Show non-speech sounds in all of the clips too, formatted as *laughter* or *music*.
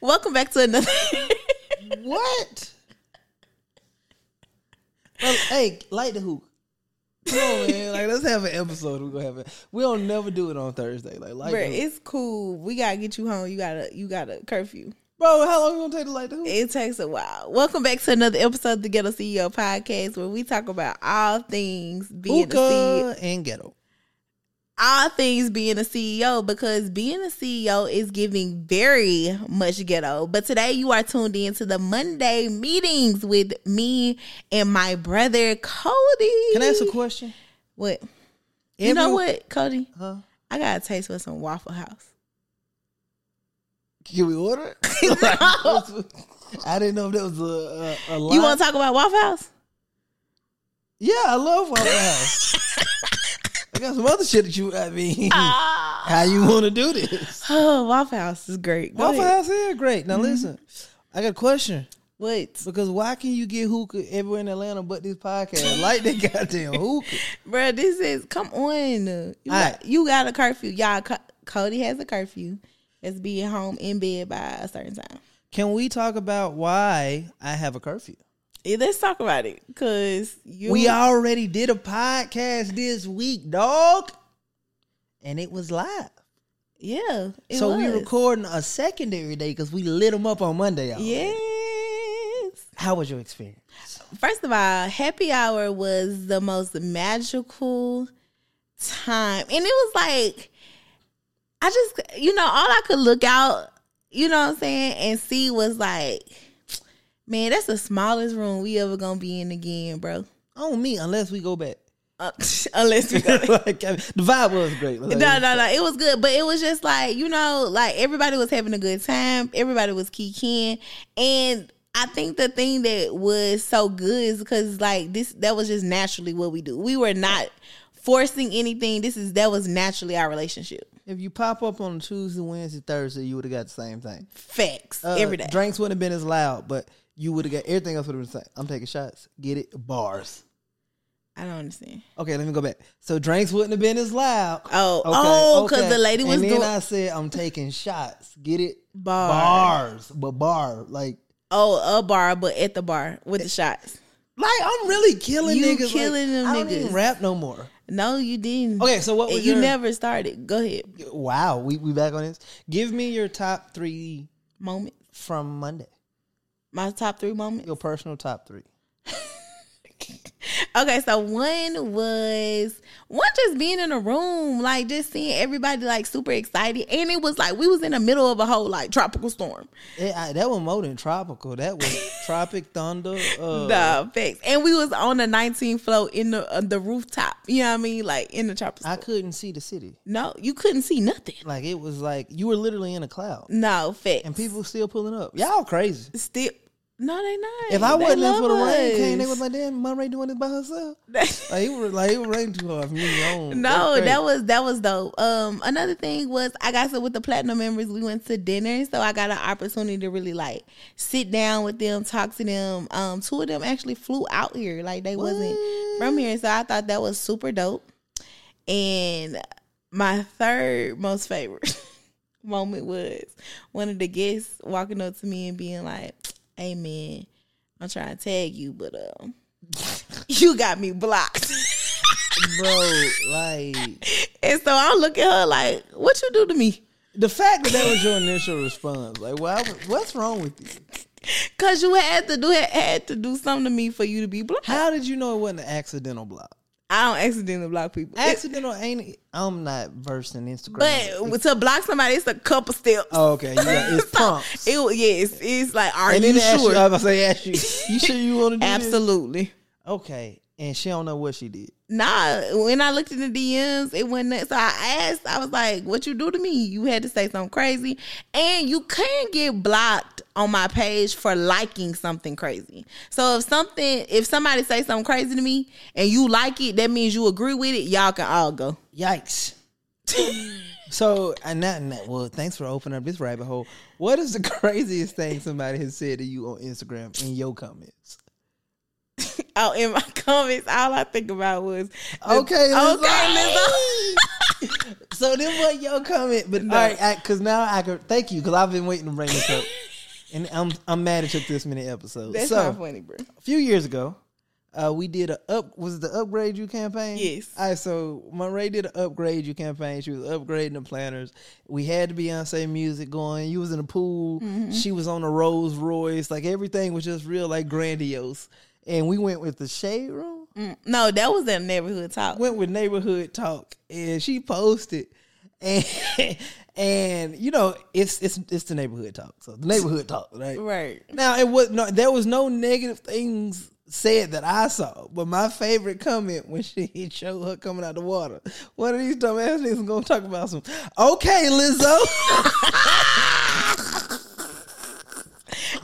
Welcome back to another. *laughs* What? Well, hey, light the hook. Come on, man. Like, let's have an episode. We're gonna have it. We don't never do it on Thursday. Like, light Bruh, the hook. it's cool. We gotta get you home. You gotta you got a curfew. Bro, how long you gonna take to light the hook? It takes a while. Welcome back to another episode of the Ghetto CEO podcast where we talk about all things being a CEO. And ghetto. All things being a CEO because being a CEO is giving very much ghetto. But today you are tuned in to the Monday meetings with me and my brother Kody. Can I ask a question? What? you know what, Kody? Huh? I got a taste for some Waffle House. Can we order it? *laughs* *laughs* I didn't know if that was a a, a. You want to talk about Waffle House? Yeah, I love Waffle House. *laughs* I got some other shit that you. I mean, *laughs* how you ah. want to do this? *laughs* Oh, Waffle House is great. Go Waffle ahead. House is great. Now mm-hmm. listen, I got a question. What? Because why can you get hookah everywhere in Atlanta but this podcast? *laughs* Like that goddamn hookah. Bro, this is come on. You, got, Alright. you got a curfew. Y'all Co- Kody has a curfew. It's being home in bed by a certain time. Can we talk about why I have a curfew? Yeah, let's talk about it. Cause you We already did a podcast this week, dog. And it was live. Yeah. it so we was. recording a secondary day because we lit them up on Monday. already. Yes. How was your experience? First of all, happy hour was the most magical time. And it was like I just you know, all I could look out, you know what I'm saying, and see was like, man, that's the smallest room we ever gonna be in again, bro. On me, unless we go back. Uh, *laughs* unless we go *laughs* like, the vibe was great. Like, no, no, no. It was good, but it was just like you know, like everybody was having a good time. Everybody was kicking, and I think the thing that was so good is because like this, that was just naturally what we do. We were not forcing anything. This is that was naturally our relationship. If you pop up on Tuesday, Wednesday, Thursday, you would have got the same thing. Facts Uh, every day. Drinks wouldn't have been as loud, but you would have got everything else would have been the same. I'm taking shots. Get it? Bars. I don't understand. Okay, let me go back. So drinks wouldn't have been as loud. Oh, oh Okay, oh, because okay. the lady was and then doing I said I'm taking shots. Get it? bar. Bars, but bar like Oh, a bar, but at the bar with the shots. like I'm really killing You niggas. like, killing them I don't even niggas. rap no more. No, you didn't. Okay, so what was you your- never started. Go ahead. Wow, we we back on this. Give me your top three Moment. from Monday. My top three moments. Your personal top three. *laughs* Okay, so one was one just being in a room, like just seeing everybody like super excited, and it was like we was in the middle of a whole like tropical storm. It, I, that was more than tropical. That was *laughs* tropic thunder. Uh, the facts, and we was on the 19th floor in the uh, the rooftop. You know what I mean? Like in the tropical. I couldn't see the city. no, you couldn't see nothing. Like it was like you were literally in a cloud, No facts, and people still pulling up. Y'all crazy. still. No, they not. If I wasn't there for the rain came, they was like, "Damn, Monrae doing this by herself." *laughs* Like it was like it was raining too hard for me. No, that was that was dope. Um, another thing was I got so with the platinum members, we went to dinner, so I got an opportunity to really like sit down with them, talk to them. Um, two of them actually flew out here, like they wasn't from here, so I thought that was super dope. And my third most favorite *laughs* moment was one of the guests walking up to me and being like, "Hey man, I'm trying to tag you, but um, *laughs* you got me blocked." *laughs* bro. Like And so I look at her like, "What you do to me?" the fact that that was your initial response. Like, why? What's wrong with you? Cause you had to do it had to do something to me for you to be blocked. How did you know it wasn't an accidental block? I don't accidentally block people, Accidental ain't. I'm not versed in Instagram. but to block somebody, it's a couple steps. oh, okay, yeah, it's *laughs* prompts. It yeah, it's, it's like, are and you then sure? you, I was gonna say, ask you, you sure you want to do this? *laughs* Absolutely. Okay, and she don't know what she did. Nah, when I looked in the DMs, it wasn't that. So I asked, I was like, what you do to me? You had to say something crazy. And you can get blocked on my page for liking something crazy. So if something, if somebody say something crazy to me and you like it, that means you agree with it, y'all can all go. Yikes. *laughs* so and that, and that well, thanks for opening up this rabbit hole. What is the *laughs* craziest thing somebody has said to you on Instagram in your comments? *laughs* Oh, in my comments, all I think about was Okay, okay. *laughs* So then what your comment? But No. all right, because now I could thank you because I've been waiting to bring this up, *laughs* and I'm I'm mad it took this many episodes. That's so not funny, bro. a few years ago, uh, we did a up was it the upgrade you campaign? Yes. All right, so Monrae did an upgrade you campaign. She was upgrading the planners. We had the Beyonce music going. You was in the pool. Mm-hmm. She was on a Rolls Royce. Like everything was just real like grandiose. And we went with the shade room. Mm, No, that was that neighborhood talk. Went with neighborhood talk, and she posted, and *laughs* and you know it's it's it's the neighborhood talk. So the neighborhood talk, right? Right. Now it was no, there was no negative things said that I saw, but my favorite comment when she *laughs* showed her coming out the water, one of these dumbass niggas gonna talk about some. Okay, Lizzo. *laughs*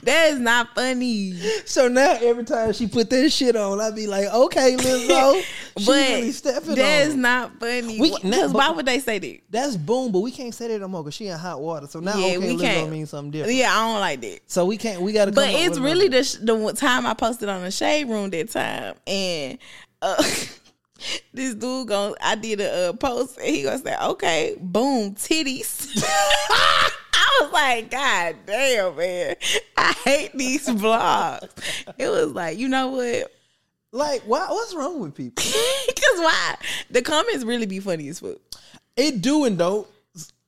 That is not funny. so now every time she put that shit on, I'd be like, okay, Lizzo. *laughs* She but really stepping that on is not funny. Because why would they say that? That's boom, but we can't say that no more because she in hot water. So now Yeah, okay, we Lizzo can't. means something different. Yeah, I don't like that. So we can't. We got to. But it's really the sh- the time I posted on the shade room that time, and uh, *laughs* this dude going I did a uh, post, and he gonna say, "Okay, boom, titties." *laughs* I was like, God damn, man, I hate these vlogs. It was like, you know what? like why? What's wrong with people? *laughs* Because why? The comments really be funny as fuck. It do and don't.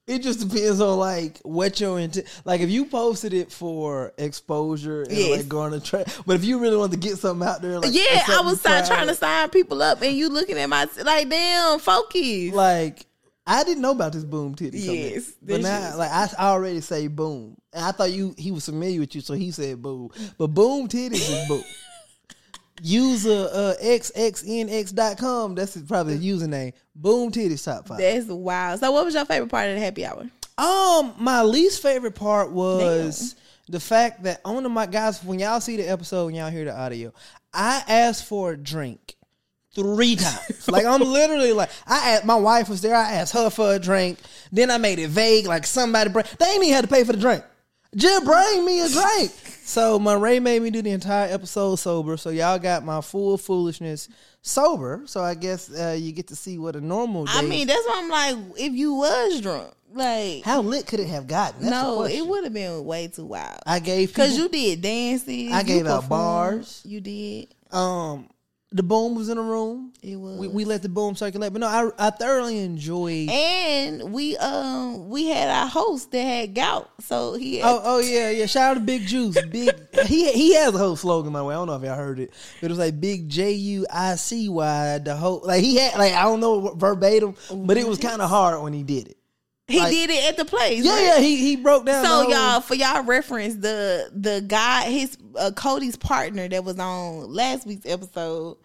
It just depends on like what your intent. Like if you posted it for exposure and Yes. like going to try, but if you really want to get something out there, like Yeah, I was trying to sign people up, and you looking at my like, damn, focus. like. I didn't know about this boom titty. Yes, but now is- like I already say boom, and I thought you he was familiar with you, so he said boom. But boom titties is boom. *laughs* User uh, xxnx.com. That's probably the username. Boom titties top five. That's wild. So, what was your favorite part of the happy hour? Um, my least favorite part was the fact that on the my guys, when y'all see the episode, when y'all hear the audio, I asked for a drink three times. *laughs* like I'm literally like I asked my wife was there, I asked her for a drink. Then I made it vague, like somebody bring they ain't even had to pay for the drink. Just bring me a drink. So my Ray made me do the entire episode sober. So y'all got my full foolishness sober. So I guess uh, you get to see what a normal day. I mean, that's why I'm like, if you was drunk, like, how lit could it have gotten? That's no, it would have been way too wild. I gave Cause you did dances. I gave out performed, bars. You did. um the boom was in the room. It was. We, we let the boom circulate, but no, I I thoroughly enjoyed. and we um we had our host that had gout, so he Oh oh yeah yeah! Shout out to Big Juice. Big *laughs* he he has a whole slogan by the way. I don't know if y'all heard it, but it was like Big J U I C Y. The whole like he had like I don't know verbatim, but it was kind of hard when he did it. He like- did it at the place. Yeah right? yeah he he broke down. So y'all, for y'all reference, the the guy, his uh, Cody's partner that was on last week's episode.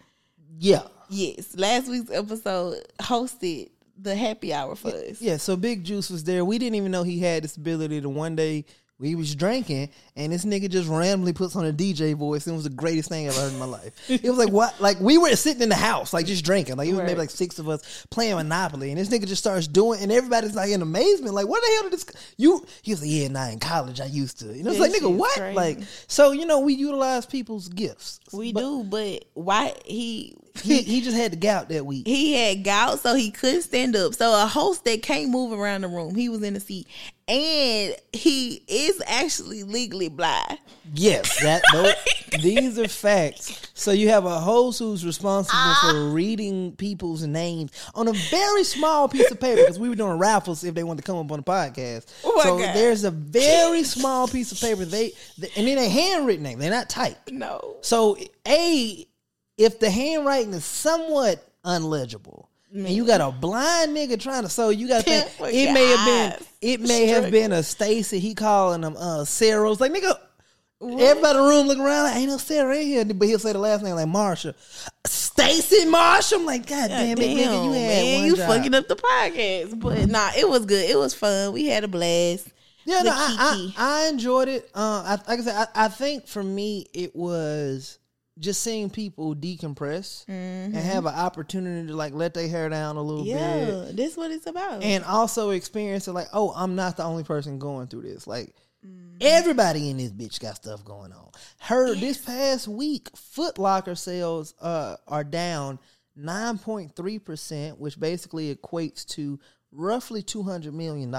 yeah Yes, last week's episode hosted the happy hour for us. Yeah, so Big Juice was there. We didn't even know he had this ability to one day we was drinking and this nigga just randomly puts on a DJ voice and it was the greatest thing I've ever heard in my life. It was like what like we were sitting in the house, like just drinking. Like it was maybe like six of us playing Monopoly and this nigga just starts doing and everybody's like in amazement, like what the hell did this you he was like, Yeah, nah, in college I used to. You know, it's That like nigga, what? crazy. Like so, you know, we utilize people's gifts. We But do, but why he He he just had the gout that week. he had gout, so he couldn't stand up. So a host that can't move around the room, he was in the seat, and he is actually legally blind. Yes, that those, *laughs* these are facts. So you have a host who's responsible Ah. for reading people's names on a very small piece of paper because we were doing raffles if they wanted to come up on the podcast. Oh so God. there's a very *laughs* small piece of paper. They, they and then a handwritten name. They're not typed. No, So a if the handwriting is somewhat unlegible. And you got a blind nigga trying to so you got to think *laughs* it your may have been it may have been a Stacy he calling them uh Sarah's like nigga everybody in the room looking around like ain't no Sarah in here but he'll say the last name like Marsha Stacy Marsha I'm like god, damn, it nigga you had man, you job. fucking up the podcast. But nah, it was good. It was fun. We had a blast. Yeah, no, I, I, I enjoyed it. Uh, I, like I said, I, I think for me it was just seeing people decompress and have an opportunity to like let their hair down a little bit, Yeah, this what it's about. and also experience it like, oh, I'm not the only person going through this. Like everybody in this bitch got stuff going on. Her this past week, Foot Locker sales uh, are down 9.3%, which basically equates to roughly $200 million.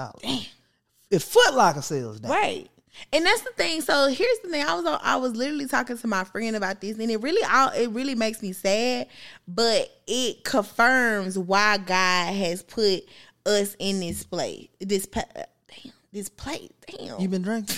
If Foot Locker sells that. Right. And that's the thing. So here's the thing. I was I was literally talking to my friend about this, and it really all it really makes me sad, but it confirms why God has put us in this place. This pa- damn this place. Damn. You been drinking?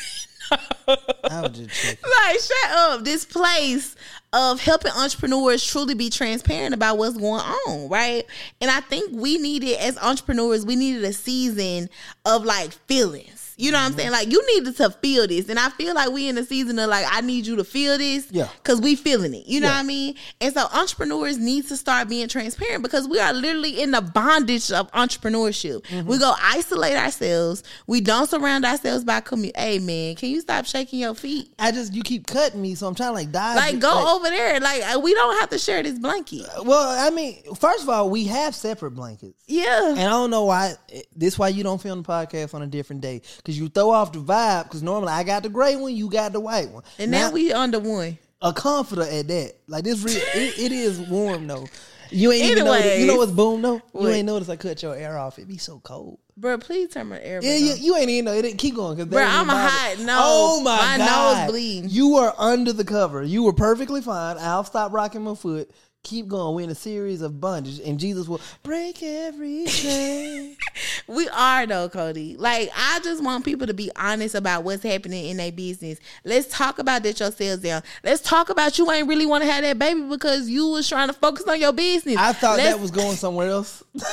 *laughs* I was just checking. like shut up this place of helping entrepreneurs truly be transparent about what's going on right and i think we needed as entrepreneurs we needed a season of like feelings you know what I'm saying? Like you needed to feel this, and I feel like we in the season of like I need you to feel this, Yeah. because we feeling it. You know Yeah. what I mean? And so entrepreneurs need to start being transparent because we are literally in the bondage of entrepreneurship. Mm-hmm. We go isolate ourselves. We don't surround ourselves by community. Hey man, can you stop shaking your feet? I just you keep cutting me, so I'm trying to like die. Like go over there. Like uh, we don't have to share this blanket. Well, I mean, first of all, we have separate blankets. Yeah. And I don't know why. This why you don't film the podcast on a different day because you throw off the vibe. Because normally I got the gray one, you got the white one, And now we under one. a comforter at that. Like this, real, it, it is warm though. You ain't even know. that- You know what's boom though? You ain't notice I cut your air off. It be so cold. Bro, please turn my air. Yeah, you, you ain't even know. It didn't keep going because Bruh, I'm a hot- no, Oh my, god. my nose god, bleeding. You were under the cover. You were perfectly fine. I'll stop rocking my foot. Keep going. We're in a series of bondage, and Jesus will break every *laughs* chain. We are though, Kody. Like I just want people to be honest about what's happening in their business. Let's talk about that your sales down. Let's talk about you ain't really want to have that baby because you was trying to focus on your business. I thought Let's- that was going somewhere else. *laughs*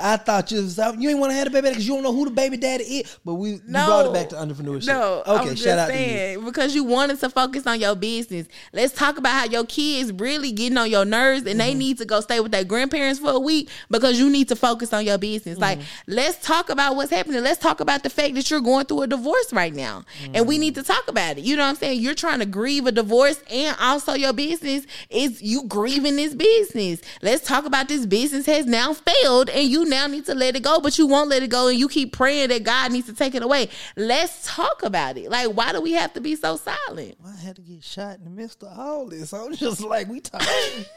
I thought you was, you ain't want to have a baby because you don't know who the baby daddy is. But we, No. brought it back to entrepreneurship. No, okay. I'm just shout out to you. saying because you wanted to focus on your business. Let's talk about how your kids really getting on your nerves and Mm-hmm. they need to go stay with their grandparents for a week because you need to focus on your business. Like, Mm-hmm. let's talk about what's happening. Let's talk about the fact that you're going through a divorce right now, and we need to talk about it. You know what I'm saying? You're trying to grieve a divorce, and also your business is you grieving this business. Let's talk about this business has now failed, and you now need to let it go, but you won't let it go, and you keep praying that God needs to take it away. Let's talk about it. Like, why do we have to be so silent? I had to get shot in the midst of all this. I'm just like, we talking.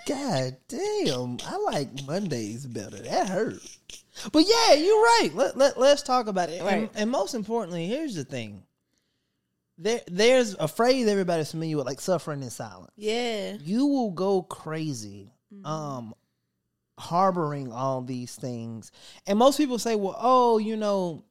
God damn, I like Mondays better. That hurt. But yeah, you're right. Let, let, let's talk about it. And, Right. and most importantly, here's the thing. There, there's a phrase everybody's familiar with, like suffering in silence. Yeah. You will go crazy, um, harboring all these things. And most people say, well, oh, you know,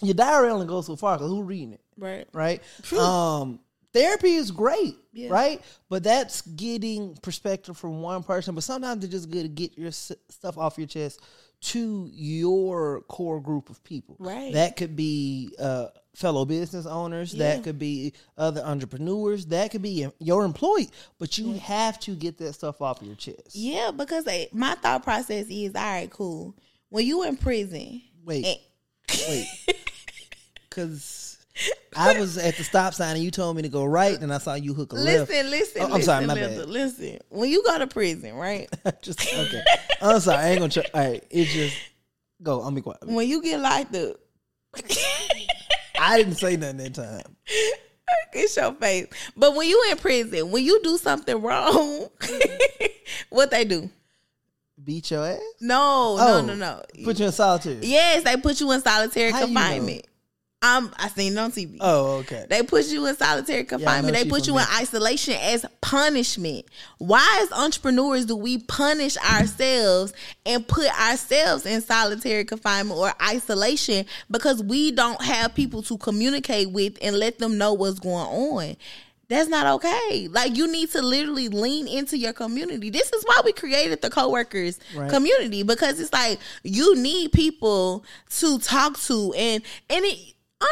your diary only goes so far because who reading it? Right. right? Um, therapy is great, Yeah. right? But that's getting perspective from one person. But sometimes it's just good to get your s- stuff off your chest to your core group of people. Right. That could be uh, fellow business owners. Yeah. That could be other entrepreneurs. That could be your employee. But you have to get that stuff off your chest. Yeah, because my thought process is all right, cool. When you in prison, Wait, and- wait, *laughs* because. I was at the stop sign and you told me to go right, and I saw you hook a left. listen, listen, Oh, I'm listen, sorry, my listen, bad. listen. When you go to prison, right? *laughs* just okay. I'm sorry. I ain't gonna try. All right, it's just go. I'm be quiet. when you get locked up, *laughs* I didn't say nothing that time. it's your face. But when you in prison, when you do something wrong, *laughs* what they do? Beat your ass. No, Oh, no, no, no. Put you in solitary. yes, they put you in solitary How you know? Um, I seen it on TV. Oh, okay. They put you in solitary confinement. know they put you in isolation as punishment. Why, as entrepreneurs, do we punish ourselves and put ourselves in solitary confinement or isolation because we don't have people to communicate with and let them know what's going on? That's not okay. Like you need to literally lean into your community. This is why we created the coworkers Right. community because it's like you need people to talk to and and it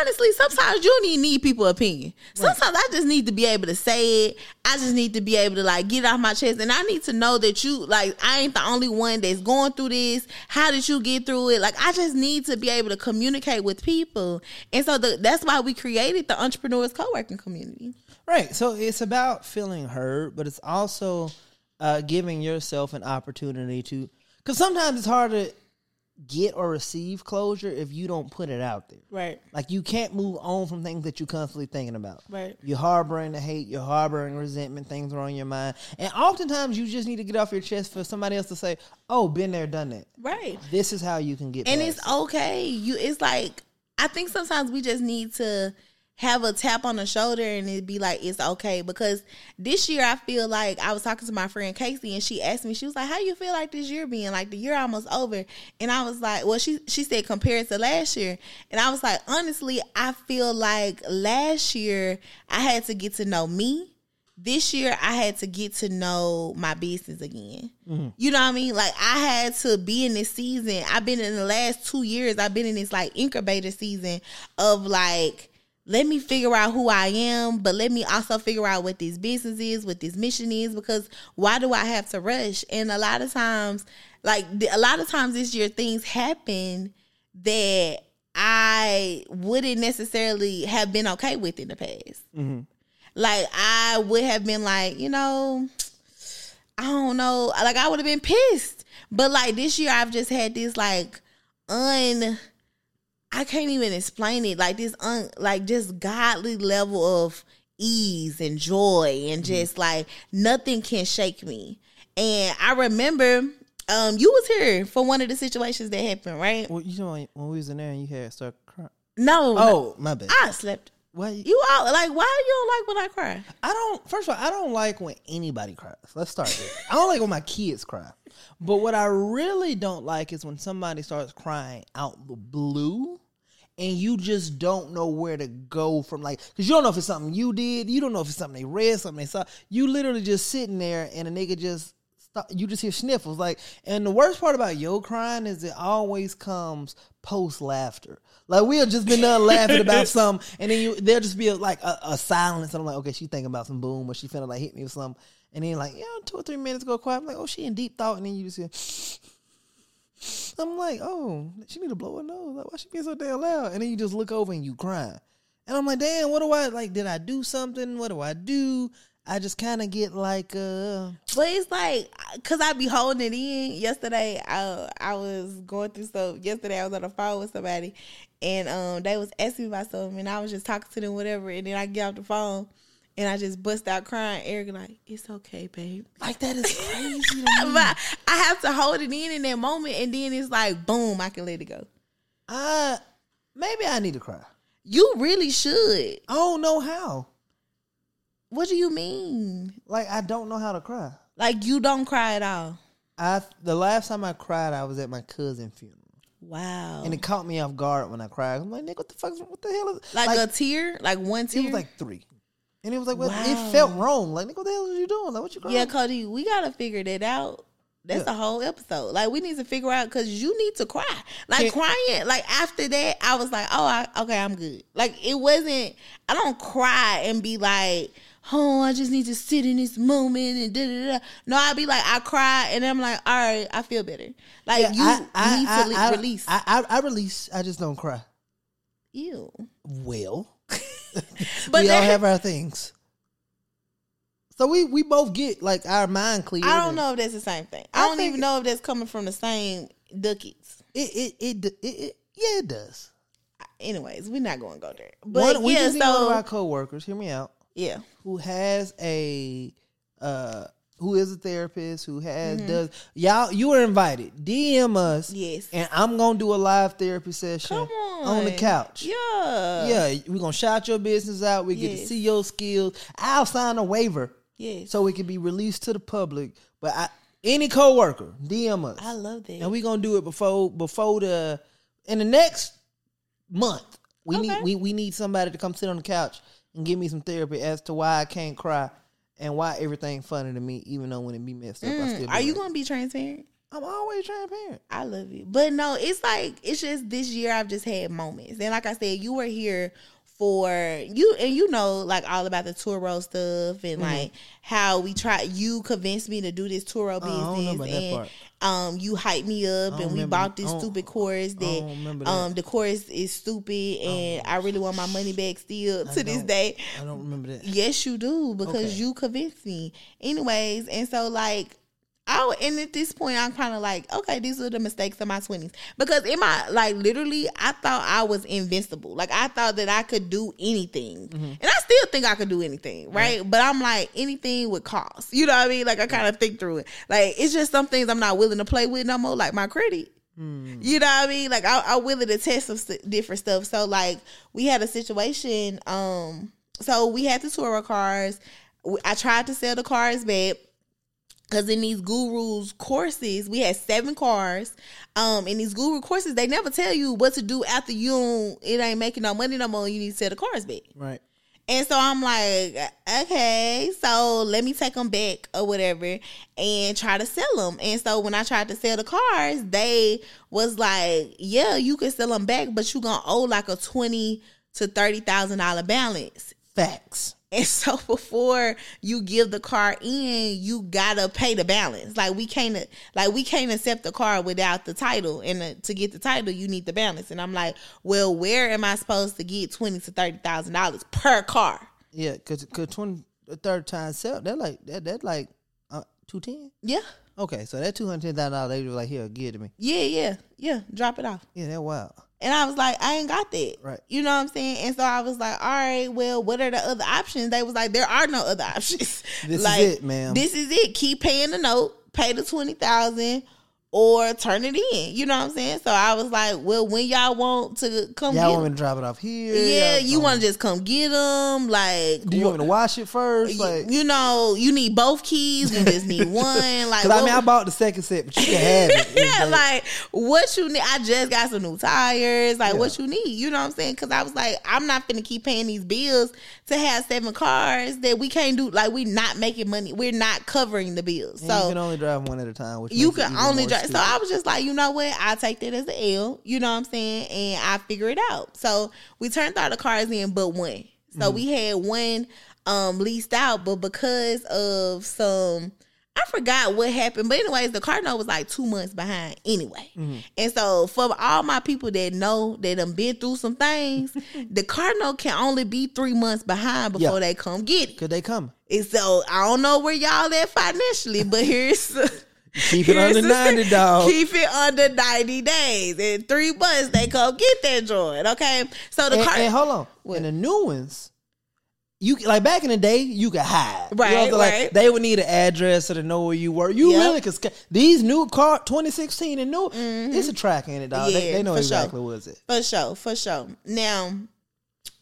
honestly sometimes you don't even need people opinion. Sometimes I just need to be able to say it. I just need to be able to like get it off my chest and I need to know that you like I ain't the only one that's going through this. How did you get through it? Like I just need to be able to communicate with people. And so the, that's why we created the entrepreneurs co-working community. Right. So it's about feeling heard, but it's also uh, giving yourself an opportunity to. Because sometimes it's hard to get or receive closure if you don't put it out there. Right. Like you can't move on from things that you're constantly thinking about. Right. You're harboring the hate, you're harboring resentment, things are on your mind. And oftentimes you just need to get off your chest for somebody else to say, Oh, been there, done that. Right. This is how you can get and it's it. okay. You it's like I think sometimes we just need to have a tap on the shoulder and it'd be like it's okay because this year I feel like I was talking to my friend Casey and she asked me she was like how you feel like this year being like the year almost over and I was like well she she said compared to last year and I was like honestly I feel like last year I had to get to know me this year I had to get to know my business again. Mm-hmm. You know what I mean? Like I had to be in this season. I've been in the last two years, I've been in this like incubator season of like let me figure out who I am, but let me also figure out what this business is, what this mission is, because why do I have to rush? And a lot of times, like a lot of times this year, things happen that I wouldn't necessarily have been okay with in the past. Mm-hmm. Like I would have been like, you know, I don't know, like I would have been pissed. But like this year, I've just had this like un. I can't even explain it. Like this un, like just godly level of ease and joy, and just like nothing can shake me. And I remember, um, you was here for one of the situations that happened, right? Well, you know, when we was in there and you had started crying. No, Oh, my bad. I slept. Why you, You all like why you don't like when I cry? I don't. First of all, I don't like when anybody cries. Let's start there. I don't like when my kids cry. But what I really don't like is when somebody starts crying out the blue, and you just don't know where to go from. Like, because you don't know if it's something you did, you don't know if it's something they read, something they saw. You literally just sitting there, and a nigga just. Stop, you just hear sniffles like, and the worst part about your crying is it always comes post laughter. Like we'll just been done laughing about *laughs* something, and then you there'll just be a, like a, a silence, and I'm like, okay, she thinking about some boom, or she finna like hit me with something, and then like yeah, two or three minutes go quiet. I'm like, oh, she in deep thought, and then you just hear. *sniffs* I'm like, oh, she need to blow her nose. Like, why she being so damn loud? And then you just look over and you cry, and I'm like, damn, what do I like? Did I do something? What do I do? I just kind of get like, uh, But it's like, cause I be holding it in. Yesterday, I I was going through stuff. Yesterday, I was on the phone with somebody, and um, they was asking me about something, and I was just talking to them, whatever. And then I get off the phone, and I just bust out crying. Eric like, it's okay, babe. like that is *laughs* crazy. to me. but I have to hold it in in that moment, and then it's like, boom, I can let it go. Uh, maybe I need to cry. You really should. I don't know how. What do you mean? Like I don't know how to cry. Like you don't cry at all? I the last time I cried, I was at my cousin's funeral, Wow. and it caught me off guard when I cried. I'm like, "Nigga, what the fuck? What the hell is like, a tear, like one tear? It was like three, and it was like, well, Wow. it felt wrong. Like, nigga, what the hell are you doing? Like, what you crying? Yeah, Kody, we gotta figure that out. That's Yeah. a whole episode. Like we need to figure out because you need to cry. Like crying. Like after that, I was like, oh, I, okay, I'm good. Like it wasn't. I don't cry and be like, oh, I just need to sit in this moment and da da da. No, I'd be like, I cry and I'm like, all right, I feel better. Like Yeah, you I, I, need I, to release. I, I, I release. I just don't cry. Ew. Well, *laughs* But we all have our things. So we we both get like our mind clear. I don't know if that's the same thing. I, I don't even know if that's coming from the same ducats. It it, it it it yeah it does. Anyways, we're not going to go there. But One, we yeah, just need one of our coworkers. Hear me out. yeah. who has a uh who is a therapist who has Mm-hmm. does y'all you are invited dm us Yes. and i'm gonna do a live therapy session Come on. on the couch Yeah. yeah we're gonna shout your business out we get to see your skills i'll sign a waiver Yes. so it can be released to the public but I, any coworker dm us I love that. and we're gonna do it before before the in the next month we Okay. need we, we need somebody to come sit on the couch and give me some therapy as to why i can't cry and why everything funny to me even though when it be messed up i still Mm, Are you it. to be transparent? i'm always transparent I love it. But no, it's like it's just this year I've just had moments. And like I said, you were here for you and you know like all about the Turo stuff and like how we try you convinced me to do this Turo Mm-hmm. Oh, I business and um you hyped me up and we bought this stupid course that, that. Um the course is stupid and I really want my money back still to this day. i don't remember that Yes, you do because Okay. you convinced me. Anyways, and so like I and at this point I'm kind of like, okay, these are the mistakes of my twenties because in my like literally, I thought I was invincible. Like I thought that I could do anything, Mm-hmm. and I still think I could do anything, right? But I'm like anything with cost. You know what I mean? Like I kind of think through it. Like it's just some things I'm not willing to play with no more, like my credit. Hmm. You know what I mean? Like I, I'm willing to test some st- different stuff. So like we had a situation. Um, so we had to tour our cars. I tried to sell the cars back because in these gurus courses we had seven cars um in these guru courses they never tell you what to do after you it ain't making no money no more you need to sell the cars back Right. and so i'm like okay so let me take them back or whatever and try to sell them and so when i tried to sell the cars they was like yeah you can sell them back but you gonna owe like a 20 to 30 thousand dollar balance Facts. And *laughs* so before you give the car in, you gotta pay the balance. Like we can't, like we can't accept the car without the title. And to get the title, you need the balance. And I'm like, well, where am I supposed to get twenty to thirty thousand dollars per car? Yeah, cause cause twenty the third time sell that like that that like uh, two ten. Yeah, Okay, so that two hundred ten thousand dollars they were like here give it to me. yeah, yeah, yeah. Drop it off. Yeah, that wild. And I was like, I ain't got that. Right. You know what I'm saying? And so I was like, all right, well, what are the other options? They was like, there are no other *laughs* options. This is like, it, ma'am. This is it. Keep paying the note, pay the twenty thousand, or turn it in. You know what I'm saying? So I was like, well, when y'all want to come Y'all want me to drop it off here? yeah, Y'all want- to just come get them, like. Do you want me to wash it first? you- Like, you know, you need both keys. You just need *laughs* one. Like, I mean, I bought the second set, but you can have it. *laughs* yeah, like what you need. I just got some new tires. Like Yeah. what you need. You know what I'm saying? Because I was like, I'm not gonna keep paying these bills to have seven cars that we can't do. Like we're not making money. We're not covering the bills. and so you can only drive one at a time. Which you can only drive. So. I was just like, you know what? I'll take that as an L. You know what I'm saying? And I figure it out. So we turned all the cars in, but one. So Mm-hmm. we had one um leased out, but because of some. I forgot what happened, but anyways, the car note was like two months behind anyway. Mm-hmm. And so for all my people that know that done been through some things, *laughs* the car note can only be three months behind before Yeah. they come get it. Cause they come. And so I don't know where y'all at financially, but here's *laughs* *laughs* Keep it here's under ninety, *laughs* dog. Keep it under 90 days. In three months, they come get that joint. Okay. So the and, car and hold on. What? And the new ones, you like back in the day, you could hide. Right. You know Right, what I'm saying? Like, right. they would need an address so to know where you were. You Yep. really could. These new car 2016 and new, it's a track in it, dog. they, Mm-hmm. Yeah, they know exactly sure. what's it. For sure, for sure. Now,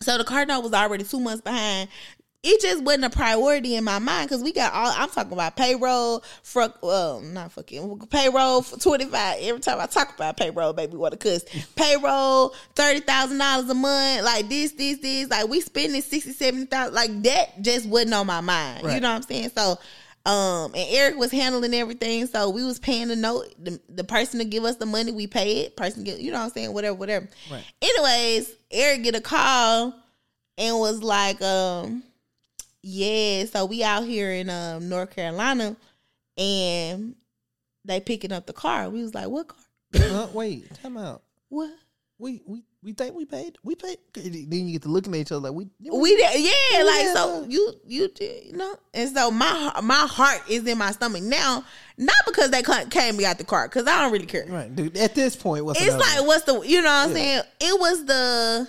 so the car note was already two months behind. It just wasn't a priority in my mind because we got all. I'm talking about payroll, for um, not fucking payroll for twenty five. Every time I talk about payroll, baby, what a cuss. Payroll thirty thousand dollars a month, like this, this, this. Like we spending sixty, seventy thousand. Like that just wasn't on my mind. You know what I'm saying? So um, and Eric was handling everything, so we was paying the note. The, the person to give us the money, we pay it. Person get, you know what I'm saying, whatever, whatever. Right. Anyways, Eric get a call and was like, um, yeah, so we out here in um North Carolina, and they picking up the car. We was like, what car? uh, wait, time out. What? We we we think we paid. We paid. Then you get to looking at each other like we. We did, yeah, like so you you did, you know, and so my my heart is in my stomach now, not because they ca- came me out the car, because I don't really care. Right, dude. At this point, what's It's like one? what's the you know what I'm Yeah. saying? It was the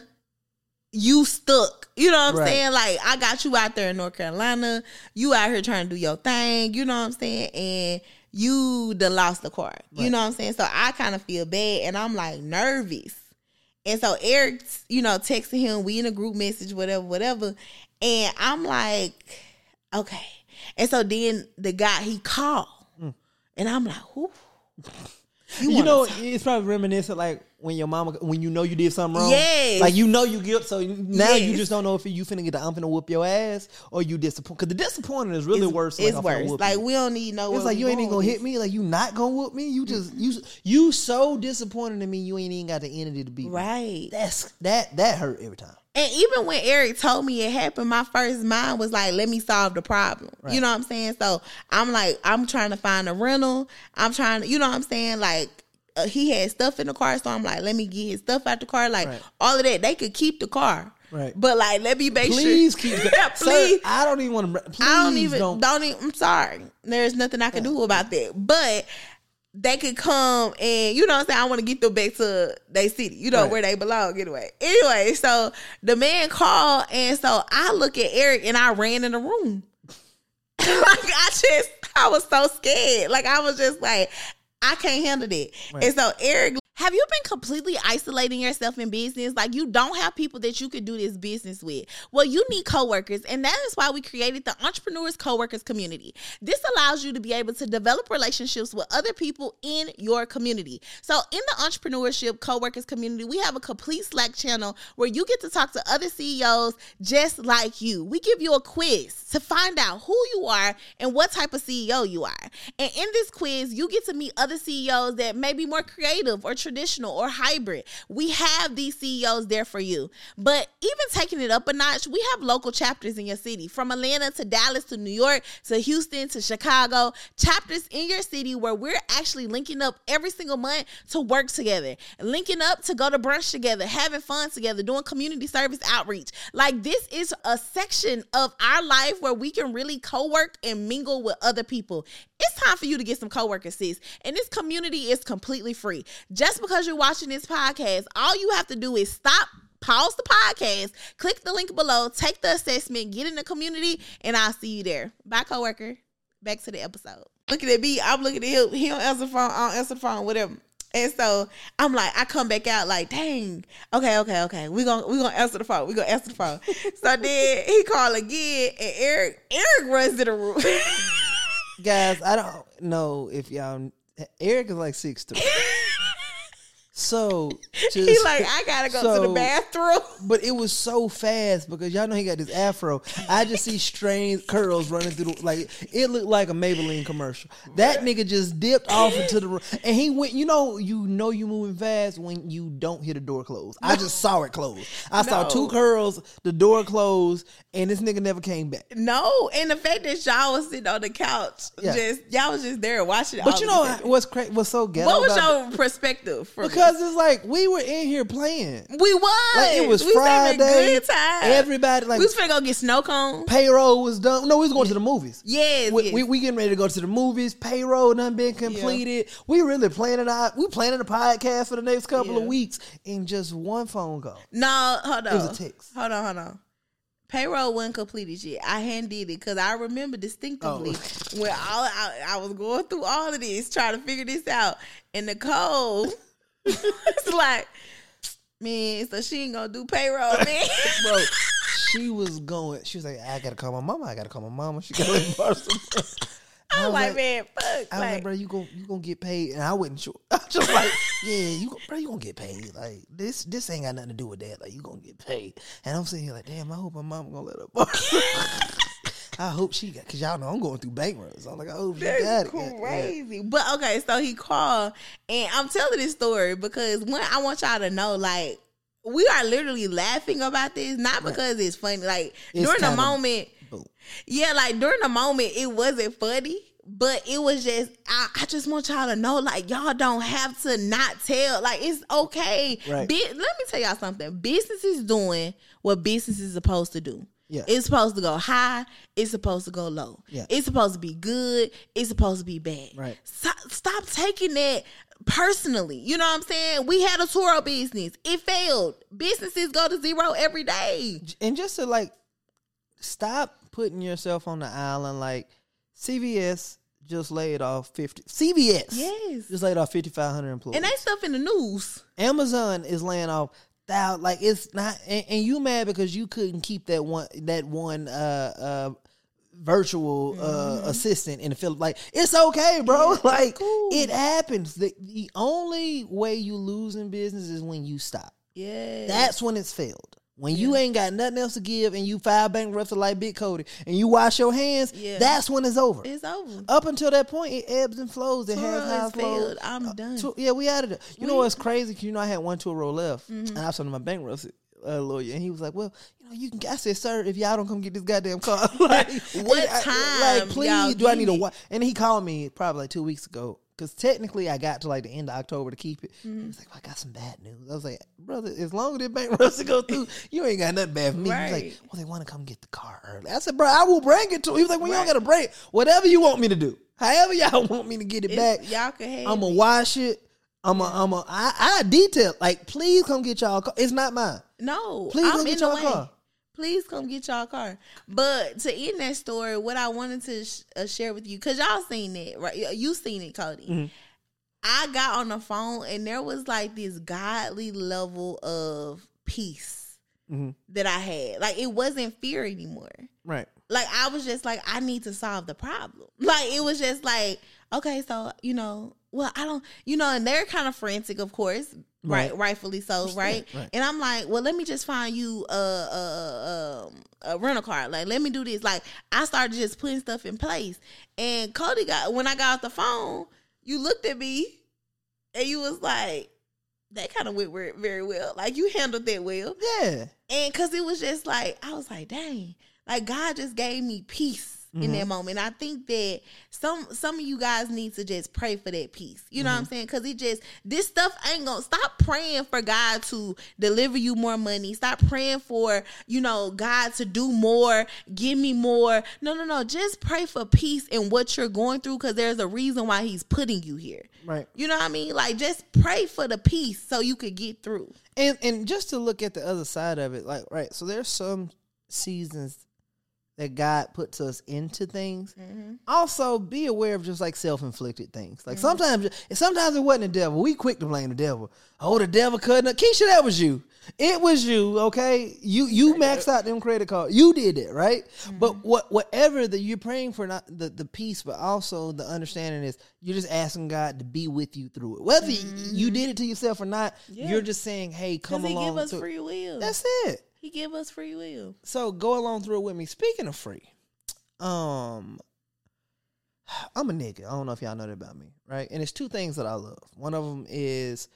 you stuck. You know what I'm Right. saying? Like I got you out there in North Carolina. You out here trying to do your thing. You know what I'm saying? And you the lost the car. You know what I'm saying? So I kind of feel bad and I'm like nervous. And so Eric's, you know, texting him, we in a group message, whatever, whatever. And I'm like, okay. And so then the guy he called. Mm. And I'm like, who? You, wanna know, talk- it's probably reminiscent like when your mama, when you know you did something wrong. Yes. Like you know you guilt, so now you just don't know if you finna get the I'm finna whoop your ass or you disappoint. Because the disappointing is really it's, worse. It's worse. Like we don't need no. It's like you ain't even gonna hit me. Like you not gonna whoop me. You just you you so disappointed in me. You ain't even got the energy to beat me. Right. That's that that hurt every time. And even when Eric told me it happened, my first mind was like, let me solve the problem. You know what I'm saying? So I'm like, I'm trying to find a rental. I'm trying to, you know what I'm saying? Like, uh, he had stuff in the car. So I'm like, let me get his stuff out the car. Like, Right. all of that. They could keep the car. Right. But like, let me make Please sure. keep. *laughs* yeah, Sir, please. I don't even want to. Please I don't even don't. don't. even. I'm sorry. There's nothing I can do about that. But they could come and you know what I'm saying. I want to get them back to their city. You know Right. where they belong. Anyway. Anyway, so the man called and so I look at Eric and I ran in the room. *laughs* like I just I was so scared. Like I was just like I can't handle that. Right. And so Eric have you been completely isolating yourself in business? Like you don't have people that you could do this business with. Well, you need coworkers, and that is why we created the Entrepreneurs Coworkers Community. This allows you to be able to develop relationships with other people in your community. So, in the Entrepreneurship Coworkers Community, we have a complete Slack channel where you get to talk to other CEOs just like you. We give you a quiz to find out who you are and what type of CEO you are. And in this quiz, you get to meet other CEOs that may be more creative or traditional or hybrid. We have these CEOs there for you. But even taking it up a notch, we have local chapters in your city from Atlanta to Dallas to New York to Houston to Chicago, chapters in your city where we're actually linking up every single month to work together, linking up to go to brunch together, having fun together, doing community service outreach. Like this is a section of our life where we can really co-work and mingle with other people. It's time for you to get some coworkers, sis. And this community is completely free. Just because you're watching this podcast, all you have to do is stop pause the podcast, click the link below, take the assessment, get in the community, and I'll see you there. Bye, coworker. Back to the episode. Looking at me, I'm looking at him. He don't answer the phone. I don't answer the phone. Whatever. And so I'm like, I come back out like, dang, okay, okay, okay. We gonna we gonna answer the phone. We gonna answer the phone. so then he called again, and Eric Eric runs to the room. *laughs* Guys, I don't know if y'all. Eric is like six three. *laughs* So *laughs* just, he like, I gotta go to the bathroom. *laughs* But it was so fast because y'all know he got this afro. I just see strange curls running through the like it looked like a Maybelline commercial. That nigga just dipped off into the *laughs* room and he went, you know, you know you moving fast when you don't hear the door close. I just saw it close. I saw two curls, the door closed, and this nigga never came back. No, and the fact that y'all was sitting on the couch, Yeah. just y'all was just there watching. But you know what's cra- what's so ghetto? what was your perspective? From because it's like we were in here playing. we was Like it was we was having a Friday. good time. Everybody like we was finna go get snow cones. payroll was done. No, we was going to the movies. Yes, We, yes. we, we getting ready to go to the movies. Payroll done been completed. We really planning out. We planning a podcast for the next couple of weeks in just one phone call. no, hold on. It was a text. Hold on, hold on. Payroll wasn't completed yet. I hadn't did it because I remember distinctively Oh. when all I, I was going through all of this trying to figure this out, and Nicole *laughs* *laughs* was like, "Man, so she ain't gonna do payroll, man." *laughs* Bro, *laughs* she was going. She was like, I gotta call my mama. I gotta call my mama. She gotta borrow some money." I was like, like- man, fuck. I was like, Like, bro, you gon' you gonna get paid, and I wasn't sure. I was just like, yeah, you, bro, you gonna get paid. Like this, this ain't got nothing to do with that. Like you gonna get paid, and I'm sitting here like, damn, I hope my mom gonna let her. I hope she got, cause y'all know I'm going through bank runs. I'm like, I hope she got it. Yeah, yeah. crazy. But okay, so he called, and I'm telling this story because one, I want y'all to know, like, we are literally laughing about this, not because it's funny. Like It's during the moment, Boom. yeah, like during the moment, it wasn't funny. But it was just, I, I just want y'all to know, like, y'all don't have to not tell. Like, it's okay. Right. Bi- let me tell y'all something. Business is doing what business is supposed to do. Yeah. It's supposed to go high. It's supposed to go low. Yeah. It's supposed to be good. It's supposed to be bad. Right. Stop, stop taking that personally. You know what I'm saying? We had a Turo business. It failed. Businesses go to zero every day. And just to like stop putting yourself on the island. Like CVS just laid off fifty. CVS Yes. just laid off fifty five hundred employees. And that stuff in the news. Amazon is laying off thou like it's not and, and you mad because you couldn't keep that one that one uh uh virtual uh assistant in the field. Like it's okay bro. *laughs* Like cool. it happens. The, the only way you lose in business is when you stop. Yeah. that's when it's failed when you ain't got nothing else to give and you file bankruptcy like Big Cody and you wash your hands, Yeah. that's when it's over. it's over. Up until that point, it ebbs and flows. It has is highs, flows. failed. I'm done. So, yeah, we out of there. You know We- what's crazy? 'Cause you know I had one Turo left, Mm-hmm. and I was talking to my bankruptcy uh, lawyer, and he was like, "Well, you know, you can." I said, "Sir, if y'all don't come get this goddamn car, *laughs* like, What I- time Like, please, do I need a need it? wa-" And he called me probably like two weeks ago, because technically I got to like the end of October to keep it. Mm-hmm. He's like, well, I got some bad news. I was like, brother, as long as the *laughs* bankruptcy go through, you ain't got nothing bad for me. Right. He's like, well, they want to come get the car early. I said, bro, I will bring it to. Him. He was like, well, right. don't got to bring it. Whatever you want me to do, however y'all *laughs* want me to get it it's, back, y'all can have. I'm gonna wash it. I'm a, I'm a, I, I detail like, please come get y'all car. It's not mine. No, please I'm come get y'all car please come get y'all car. But to end that story, what I wanted to sh- uh, share with you, because y'all seen it, right? You seen it, Kody. Mm-hmm. I got on the phone and there was like this godly level of peace mm-hmm. that I had. Like it wasn't fear anymore. Right. Like I was just like, I need to solve the problem. *laughs* Like it was just like, okay, so you know, well, I don't, you know, and they're kind of frantic, of course, right, right rightfully so, right? right? And I'm like, well, let me just find you a, a, a, um, a rental car. Like, let me do this. Like, I started just putting stuff in place. And Kody got when I got off the phone, you looked at me, and you was like, that kind of went very well. Like, you handled that well, yeah. And because it was just like, I was like, dang, like God just gave me peace mm-hmm. in that mm-hmm. moment. I think that some some of you guys need to just pray for that peace. You know mm-hmm. what I'm mm-hmm. saying? Because it just this stuff ain't gonna stop praying for God to deliver you more money. Stop praying for you know God to do more, give me more. No, no, no. Just pray for peace in what you're going through because there's a reason why He's putting you here. Right. You know what I mean? Like just pray for the peace so you could get through. And and just to look at the other side of it, like right. So there's some seasons that God puts us into things. Mm-hmm. Also, be aware of just like self inflicted things. Like mm-hmm. sometimes, sometimes it wasn't the devil. We quick to blame the devil. Oh, the devil couldn't. Keisha, that was you. It was you. Okay, you you maxed out them credit cards. You did it right. Mm-hmm. But what whatever that you're praying for, not the the peace, but also the understanding is you're just asking God to be with you through it. Whether you mm-hmm. did it to yourself or not, yeah. you're just saying, "Hey, come along." Give us free will. That's it. He give us free will. So go along through it with me. Speaking of free, um, I'm a nigga. I don't know if y'all know that about me, right? And it's two things that I love. One of them is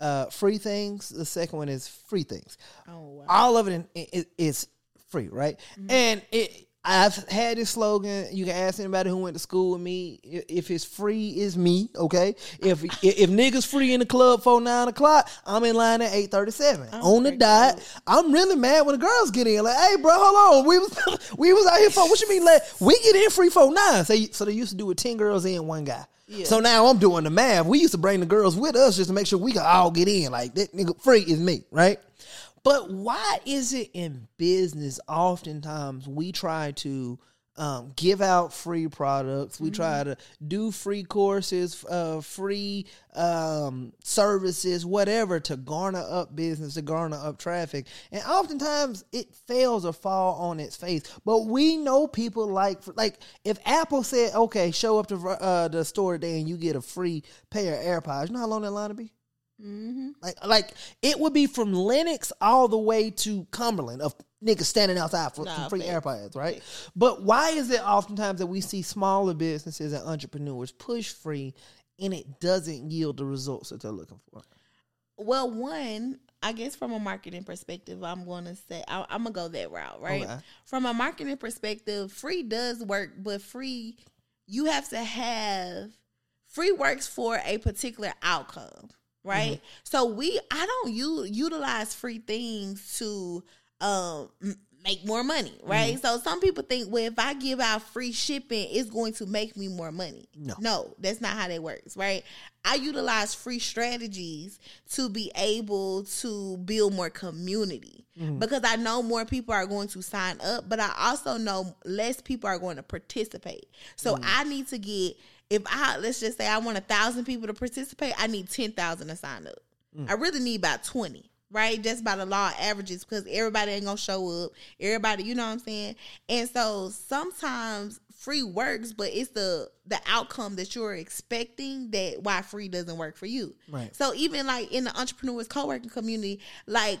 uh, free things. The second one is free things. Oh wow! All of it, in, is free, right? Mm-hmm. And it I've had this slogan. You can ask anybody who went to school with me. If it's free, is me. Okay. If if niggas free in the club for nine o'clock, I'm in line at eight thirty seven on the dot. Cool. I'm really mad when the girls get in. Like, hey, bro, hold on. We was *laughs* we was out here for what you mean? Like, we get in free for nine. So so they used to do with ten girls in one guy. Yeah. So now I'm doing the math. We used to bring the girls with us just to make sure we could all get in. Like that nigga free is me, right? But why is it in business oftentimes we try to um, give out free products. We mm-hmm. try to do free courses, uh, free um, services, whatever to garner up business, to garner up traffic. And oftentimes it fails or fall on its face. But we know people like, like if Apple said, okay, show up to uh, the store today and you get a free pair of AirPods, you know how long that line will be? Mm-hmm. Like, like it would be from Lenox all the way to Cumberland of niggas standing outside for nah, free AirPods, right? But why is it oftentimes that we see smaller businesses and entrepreneurs push free and it doesn't yield the results that they're looking for? Well, one, I guess from a marketing perspective, I'm going to say I, am gonna go that route, right? Okay. From a marketing perspective, free does work, but free you have to have free works for a particular outcome right? Mm-hmm. So we I don't u- utilize free things to um make more money, right? Mm-hmm. So some people think, well, if I give out free shipping, it's going to make me more money. No, no, that's not how that works, right? I utilize free strategies to be able to build more community mm-hmm. because I know more people are going to sign up, but I also know less people are going to participate. So mm-hmm. I need to get if I let's just say I want a thousand people to participate, I need ten thousand to sign up. Mm. I really need about twenty, right? Just by the law of averages, because everybody ain't gonna show up. Everybody, you know what I'm saying? And so sometimes free works, but it's the the outcome that you're expecting that why free doesn't work for you. Right. So even like in the entrepreneurs co-working community, like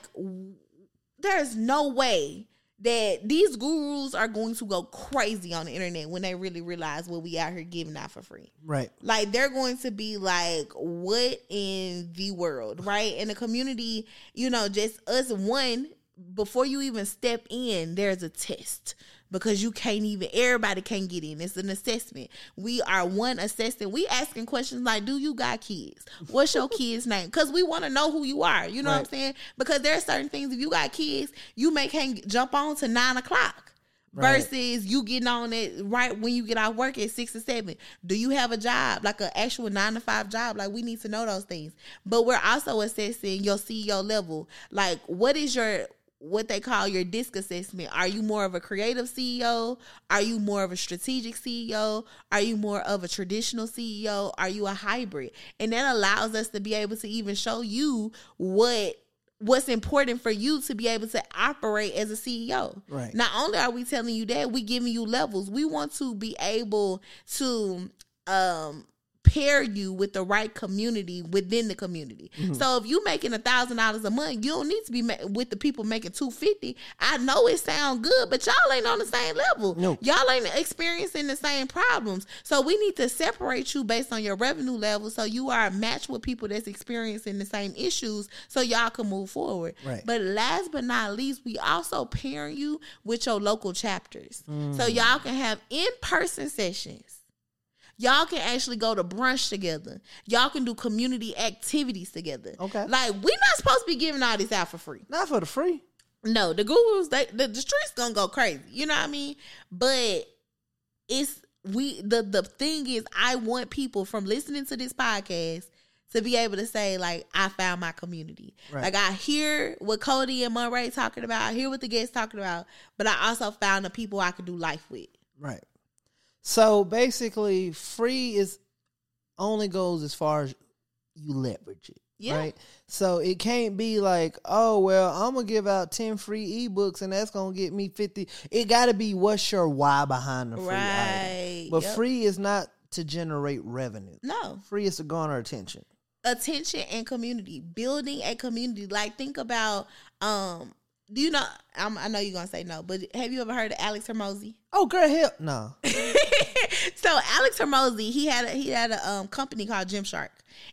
there's no way that these gurus are going to go crazy on the internet when they really realize what we out here giving out for free. Right. Like they're going to be like, what in the world? Right. In the community, you know, just us one, before you even step in, there's a test because you can't even everybody can't get in. It's an assessment. We are one assessing. We asking questions like, "Do you got kids? What's your kid's name?" Because we want to know who you are. You know what I'm saying? Because there are certain things. If you got kids, you may can't jump on to nine o'clock. Right. Versus you getting on it right when you get off work at six or seven. Do you have a job, like an actual nine to five job? Like we need to know those things. But we're also assessing your CEO level. Like what is your what they call your disc assessment. Are you more of a creative CEO? Are you more of a strategic CEO? Are you more of a traditional CEO? Are you a hybrid? And that allows us to be able to even show you what what's important for you to be able to operate as a CEO. Right. Not only are we telling you that, we giving you levels. We want to be able to um pair you with the right community within the community. Mm-hmm. So if you making a thousand dollars a month, you don't need to be ma- with the people making two fifty. I know it sound good, but y'all ain't on the same level. No. Y'all ain't experiencing the same problems. So we need to separate you based on your revenue level, so you are matched with people that's experiencing the same issues, so y'all can move forward. Right. But last but not least, we also pair you with your local chapters, so Mm. y'all can have in person sessions. Y'all can actually go to brunch together. Y'all can do community activities together. Okay. Like we're not supposed to be giving all this out for free. Not for the free. No, the gurus, they the, the streets gonna go crazy. You know what I mean? But it's we the the thing is I want people from listening to this podcast to be able to say, like, I found my community. Right. Like I hear what Kody and Monrae talking about, I hear what the guests talking about, but I also found the people I could do life with. Right. So basically, free is only goes as far as you leverage it. Yeah. Right. So it can't be like, oh well, I'm gonna give out ten free ebooks and that's gonna get me fifty. It got to be what's your why behind the free item. But Yep. free is not to generate revenue. No. Free is to garner attention. attention and community building a community like think about um do you know I'm, i know you're gonna say no but have you ever heard of alex hormozi? Oh, girl, hell no. *laughs* so alex hormozi he had a he had a um, company called gymshark.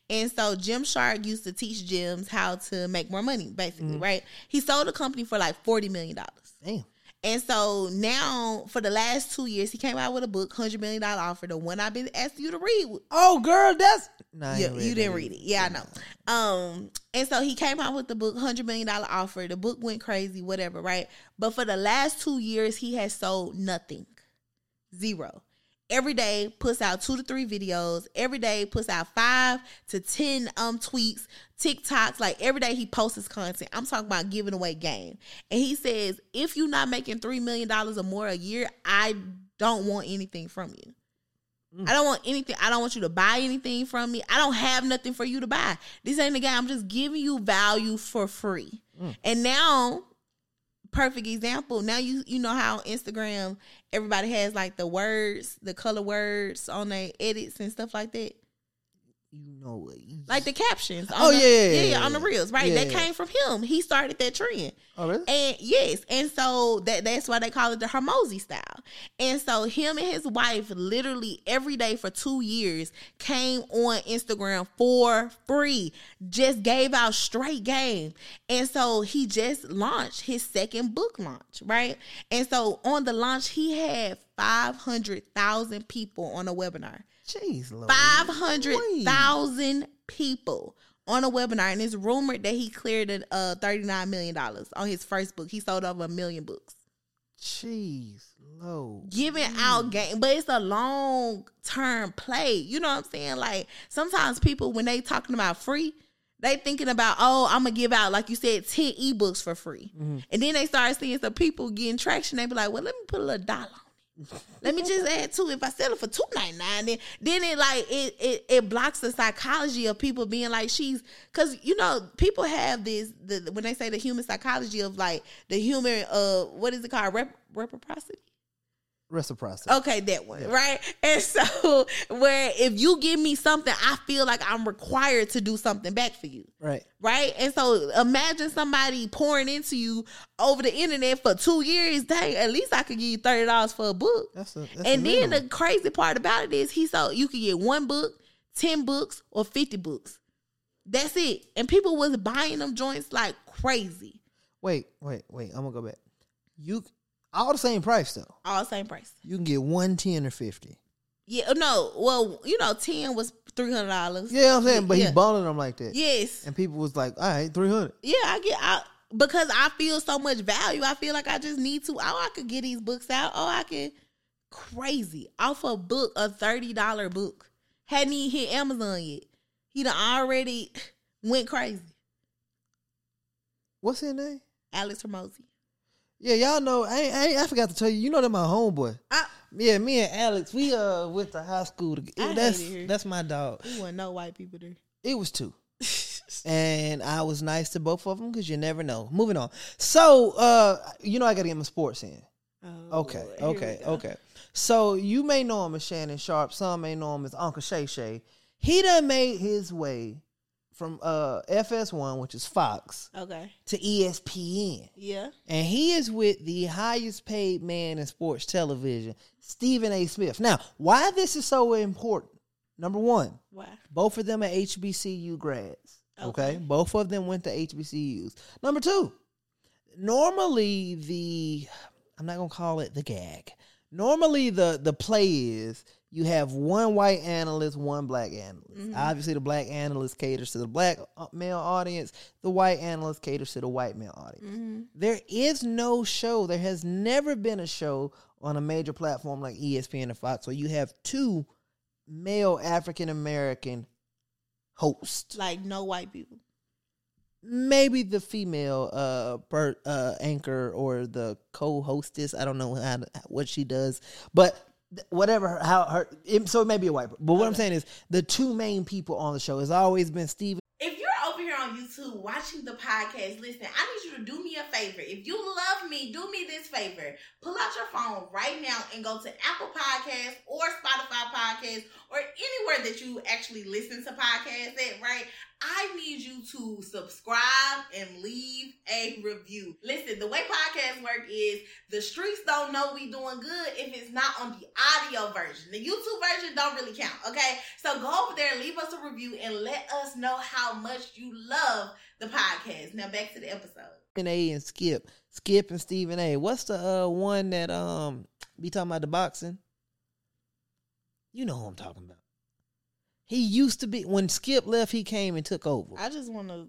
And so gymshark used to teach gyms how to make more money basically right? He sold the company for like 40 million dollars. Damn. And so now for the last two years he came out with a book 100 million dollar offer the one i've been asking you to read Oh, girl, that's nah, I yeah, you didn't either. read it. Yeah, I know. Um, and so he came out with the book, hundred million dollar offer. The book went crazy, whatever, right? But for the last two years, he has sold nothing, zero. Every day puts out two to three videos. Every day puts out five to ten um tweets, TikToks. Like every day he posts his content. I'm talking about giving away game. And he says, if you're not making three million dollars or more a year, I don't want anything from you. I don't want anything. I don't want you to buy anything from me. I don't have nothing for you to buy. This ain't the game. I'm just giving you value for free. And now, perfect example. Now you you know how Instagram everybody has like the words, the color words on their edits and stuff like that. You know it. Like the captions. on Oh, the- yeah, yeah, yeah, yeah, on the reels, right? Yeah, that came from him. He started that trend. Oh, really? And yes, and so that that's why they call it the Hormozi style. And so him and his wife literally every day for two years came on Instagram for free, just gave out straight game. And so he just launched his second book launch, right? And so on the launch, he had five hundred thousand people on a webinar. Jeez. Five hundred thousand people on a webinar, and it's rumored that he cleared a uh, thirty nine million dollars on his first book. He sold over a million books, Jeez, Lord. giving out game, but it's a long term play. You know what I'm saying? Like sometimes people when they talking about free. They thinking about oh I'm gonna give out like you said ten ebooks for free, and then they start seeing some people getting traction. They be like, well let me put a little dollar. Let me just add two. If I sell it for two ninety nine, then then it like it, it it blocks the psychology of people being like she's because you know people have this the when they say the human psychology of like the human uh what is it called Rep- reciprocity. Reciprocity. Okay, that one, right? And so, *laughs* where if you give me something, I feel like I'm required to do something back for you, Right. right? And so, imagine somebody pouring into you over the internet for two years. Dang, at least I could give you thirty dollars for a book. That's a. That's and then the crazy part about it is, he sold you could get one book, ten books, or fifty books. That's it. And people was buying them joints like crazy. wait, wait, wait. I'm gonna go back. You All the same price though. All the same price. You can get one ten or fifty. Yeah, no. Well, you know, ten was three hundred dollars. Yeah, I'm saying, but Yeah. he's balling them like that. Yes. And people was like, all right, three hundred. Yeah, I get out because I feel so much value. I feel like I just need to. Oh, I could get these books out. Oh, I can crazy off a book, a thirty dollar book. Hadn't even hit Amazon yet. He done already *laughs* went crazy. What's his name? Alex Hormozi. Yeah, y'all know. I ain't, I, ain't, I forgot to tell you. You know that my homeboy. I Yeah, me and Alex, we uh went to high school. I Together. hate That's that's my dog. we want no white people there. It was two. *laughs* and I was nice to both of them because you never know. Moving on. So, uh, you know, I got to get my sports in. Oh, Okay, Lord. Okay, okay. So you may know him as Shannon Sharpe. Some may know him as Uncle Shay Shay. He done made his way from uh FS1, which is Fox, Okay. to ESPN, Yeah. and he is with the highest paid man in sports television, Stephen A. Smith. Now, why this is so important? Number one, Why? both of them are HBCU grads. Okay. Okay. Both of them went to HBCUs. Number two, normally the I'm not gonna call it the gag. Normally the the play is you have one white analyst, one black analyst. Obviously, the black analyst caters to the black uh, male audience. The white analyst caters to the white male audience. There is no show. There has never been a show on a major platform like ESPN and Fox where you have two male African American hosts. Like no white people. Maybe the female uh, per, uh anchor or the co-hostess. I don't know how what she does, but whatever how her. It, so it may be a white. But what I'm saying is the two main people on the show has always been Steve If you're over here on YouTube watching the podcast, listen, I need you to do me a favor. If you love me, do me this favor. Pull out your phone right now and go to Apple Podcasts or Spotify Podcasts or anywhere that you actually listen to podcasts at, right? I need you to subscribe and leave a review. Listen, the way podcasts work is the streets don't know we doing good if it's not on the audio version. The YouTube version don't really count, okay? So go over there, leave us a review, and let us know how much you love the podcast. Now back to the episode. Stephen A and Skip, Skip and Stephen A. What's the uh one that um be talking about the boxing? You know who I'm talking about. He used to be when Skip left. He came and took over. I just want to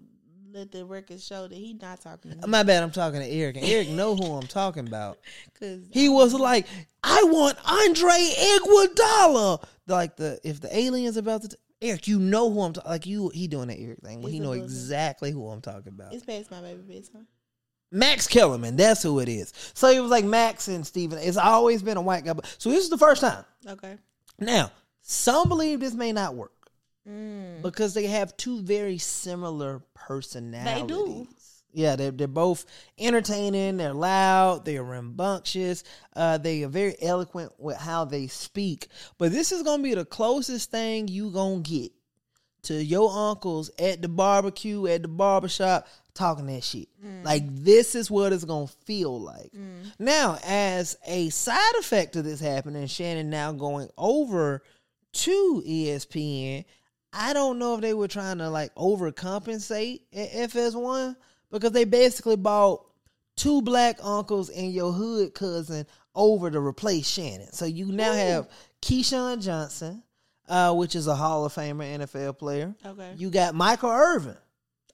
let the record show that he's not talking to me. My bad. I'm talking to Eric, and Eric know who I'm talking about. *laughs* Cause He was like, I want Andre Iguodala. Like the if the aliens about to. Eric, you know who I'm talking. Like you, he doing that Eric thing. But he know exactly who I'm talking about. it's past my baby bedtime. Max Kellerman, that's who it is. So it was like Max and Stephen. It's always been a white guy. But, so this is the first time. Okay. Now, some believe this may not work Mm. because they have two very similar personalities. They do. Yeah, they're, they're both entertaining, they're loud, they're rambunctious, uh, they are very eloquent with how they speak. But this is going to be the closest thing you going to get to your uncles at the barbecue, at the barbershop, talking that shit. Like, this is what it's going to feel like. Now, as a side effect of this happening, Shannon now going over to ESPN, I don't know if they were trying to like overcompensate at FS1 because they basically bought two black uncles and your hood cousin over to replace Shannon. So you now have Keyshawn Johnson, uh, which is a Hall of Famer NFL player. Okay. You got Michael Irvin.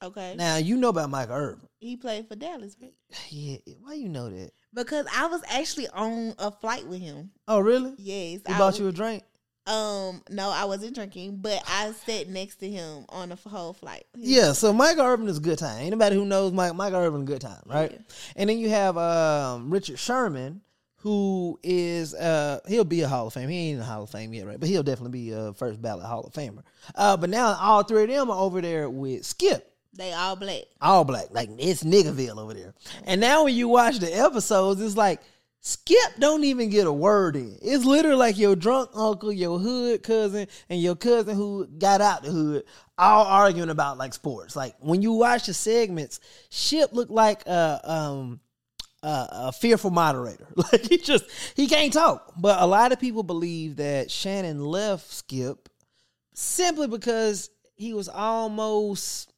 Okay. Now you know about Michael Irvin. he played for Dallas, right? *sighs* Yeah, why you know that? Because I was actually on a flight with him. Oh, really? Yes. He I bought was- you a drink. Um, no, I wasn't drinking, but I sat next to him on the whole flight. Yeah, so Michael Irvin is a good time. Anybody who knows Mike, Michael Irvin a good time, right? Yeah. And then you have um, Richard Sherman, who is uh, he'll be a Hall of Fame. He ain't in the Hall of Fame yet, right? But he'll definitely be a first ballot Hall of Famer. Uh, but now all three of them are over there with Skip. They all black. all black. Like it's Niggaville over there. And now when you watch the episodes, it's like Skip don't even get a word in. It's literally like your drunk uncle, your hood cousin, and your cousin who got out the hood all arguing about like sports. Like when you watch the segments, Skip looked like a um a, a fearful moderator. *laughs* Like he just he can't talk. But a lot of people believe that Shannon left Skip simply because he was almost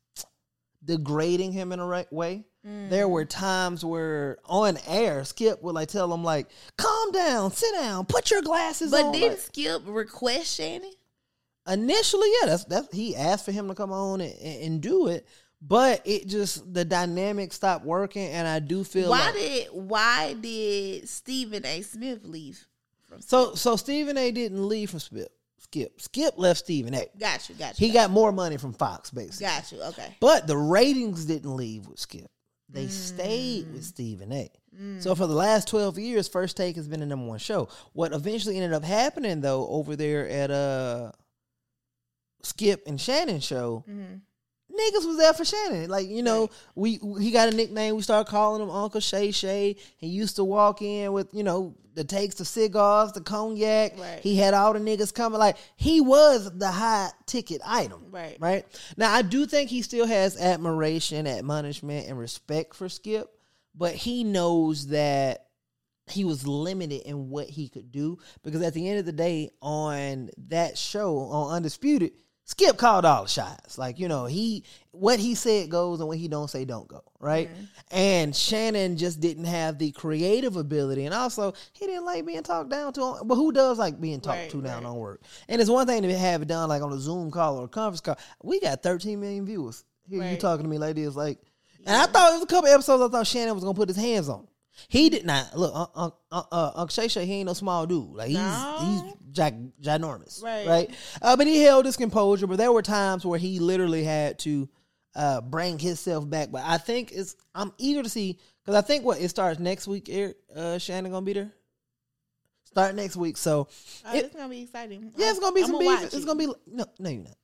degrading him in a right way. There were times where on air, Skip would like tell him like, "Calm down, sit down, put your glasses But on." But didn't Like, Skip request Shannon? initially, yeah, that's that's he asked for him to come on and, and, and do it, but it just the dynamic stopped working, and I do feel Why like, did why did Stephen A. Smith leave? From so. So Stephen A. didn't leave from Skip. Skip Skip left Stephen A. got you, got you, He got more money from Fox, basically. got you. Okay, But the ratings didn't leave with Skip. They stayed with mm. Stephen A. Mm. So for the last 12 years, First Take has been the number one show. What eventually ended up happening though over there at uh Skip and Shannon show, mm-hmm. niggas was there for Shannon. Like, you know, we he got a nickname. We started calling him Uncle Shay Shay. He used to walk in with, you know, the takes, the cigars, the cognac. Right. He had all the niggas coming. Like, he was the high ticket item. Right. Right. Now, I do think he still has admiration, admonishment, and respect for Skip, but he knows that he was limited in what he could do because at the end of the day, on that show, on Undisputed, Skip called all the shots. Like, you know, he what he said goes and what he don't say don't go, right? Mm-hmm. And Shannon just didn't have the creative ability and also he didn't like being talked down to on, but who does like being talked Right, to down right. on work? And it's one thing to have it done like on a Zoom call or a conference call. We got 13 million viewers. Here you talking to me like this like and I thought it was a couple episodes I thought Shannon was gonna put his hands on. He did not look. Uh, uh, uh, uh, Uncle Shay Shay, he ain't no small dude. Like he's No. he's gi- ginormous, Right. Right. Uh, but he held his composure. But there were times where he literally had to uh, bring himself back. But I think it's. I'm eager to see because I think what it starts next week. Eric, uh, Shannon gonna be there. Start next week. So oh, It- it's gonna be exciting. yeah, it's gonna be I'm some beef. It's it. gonna be no, no, you're not.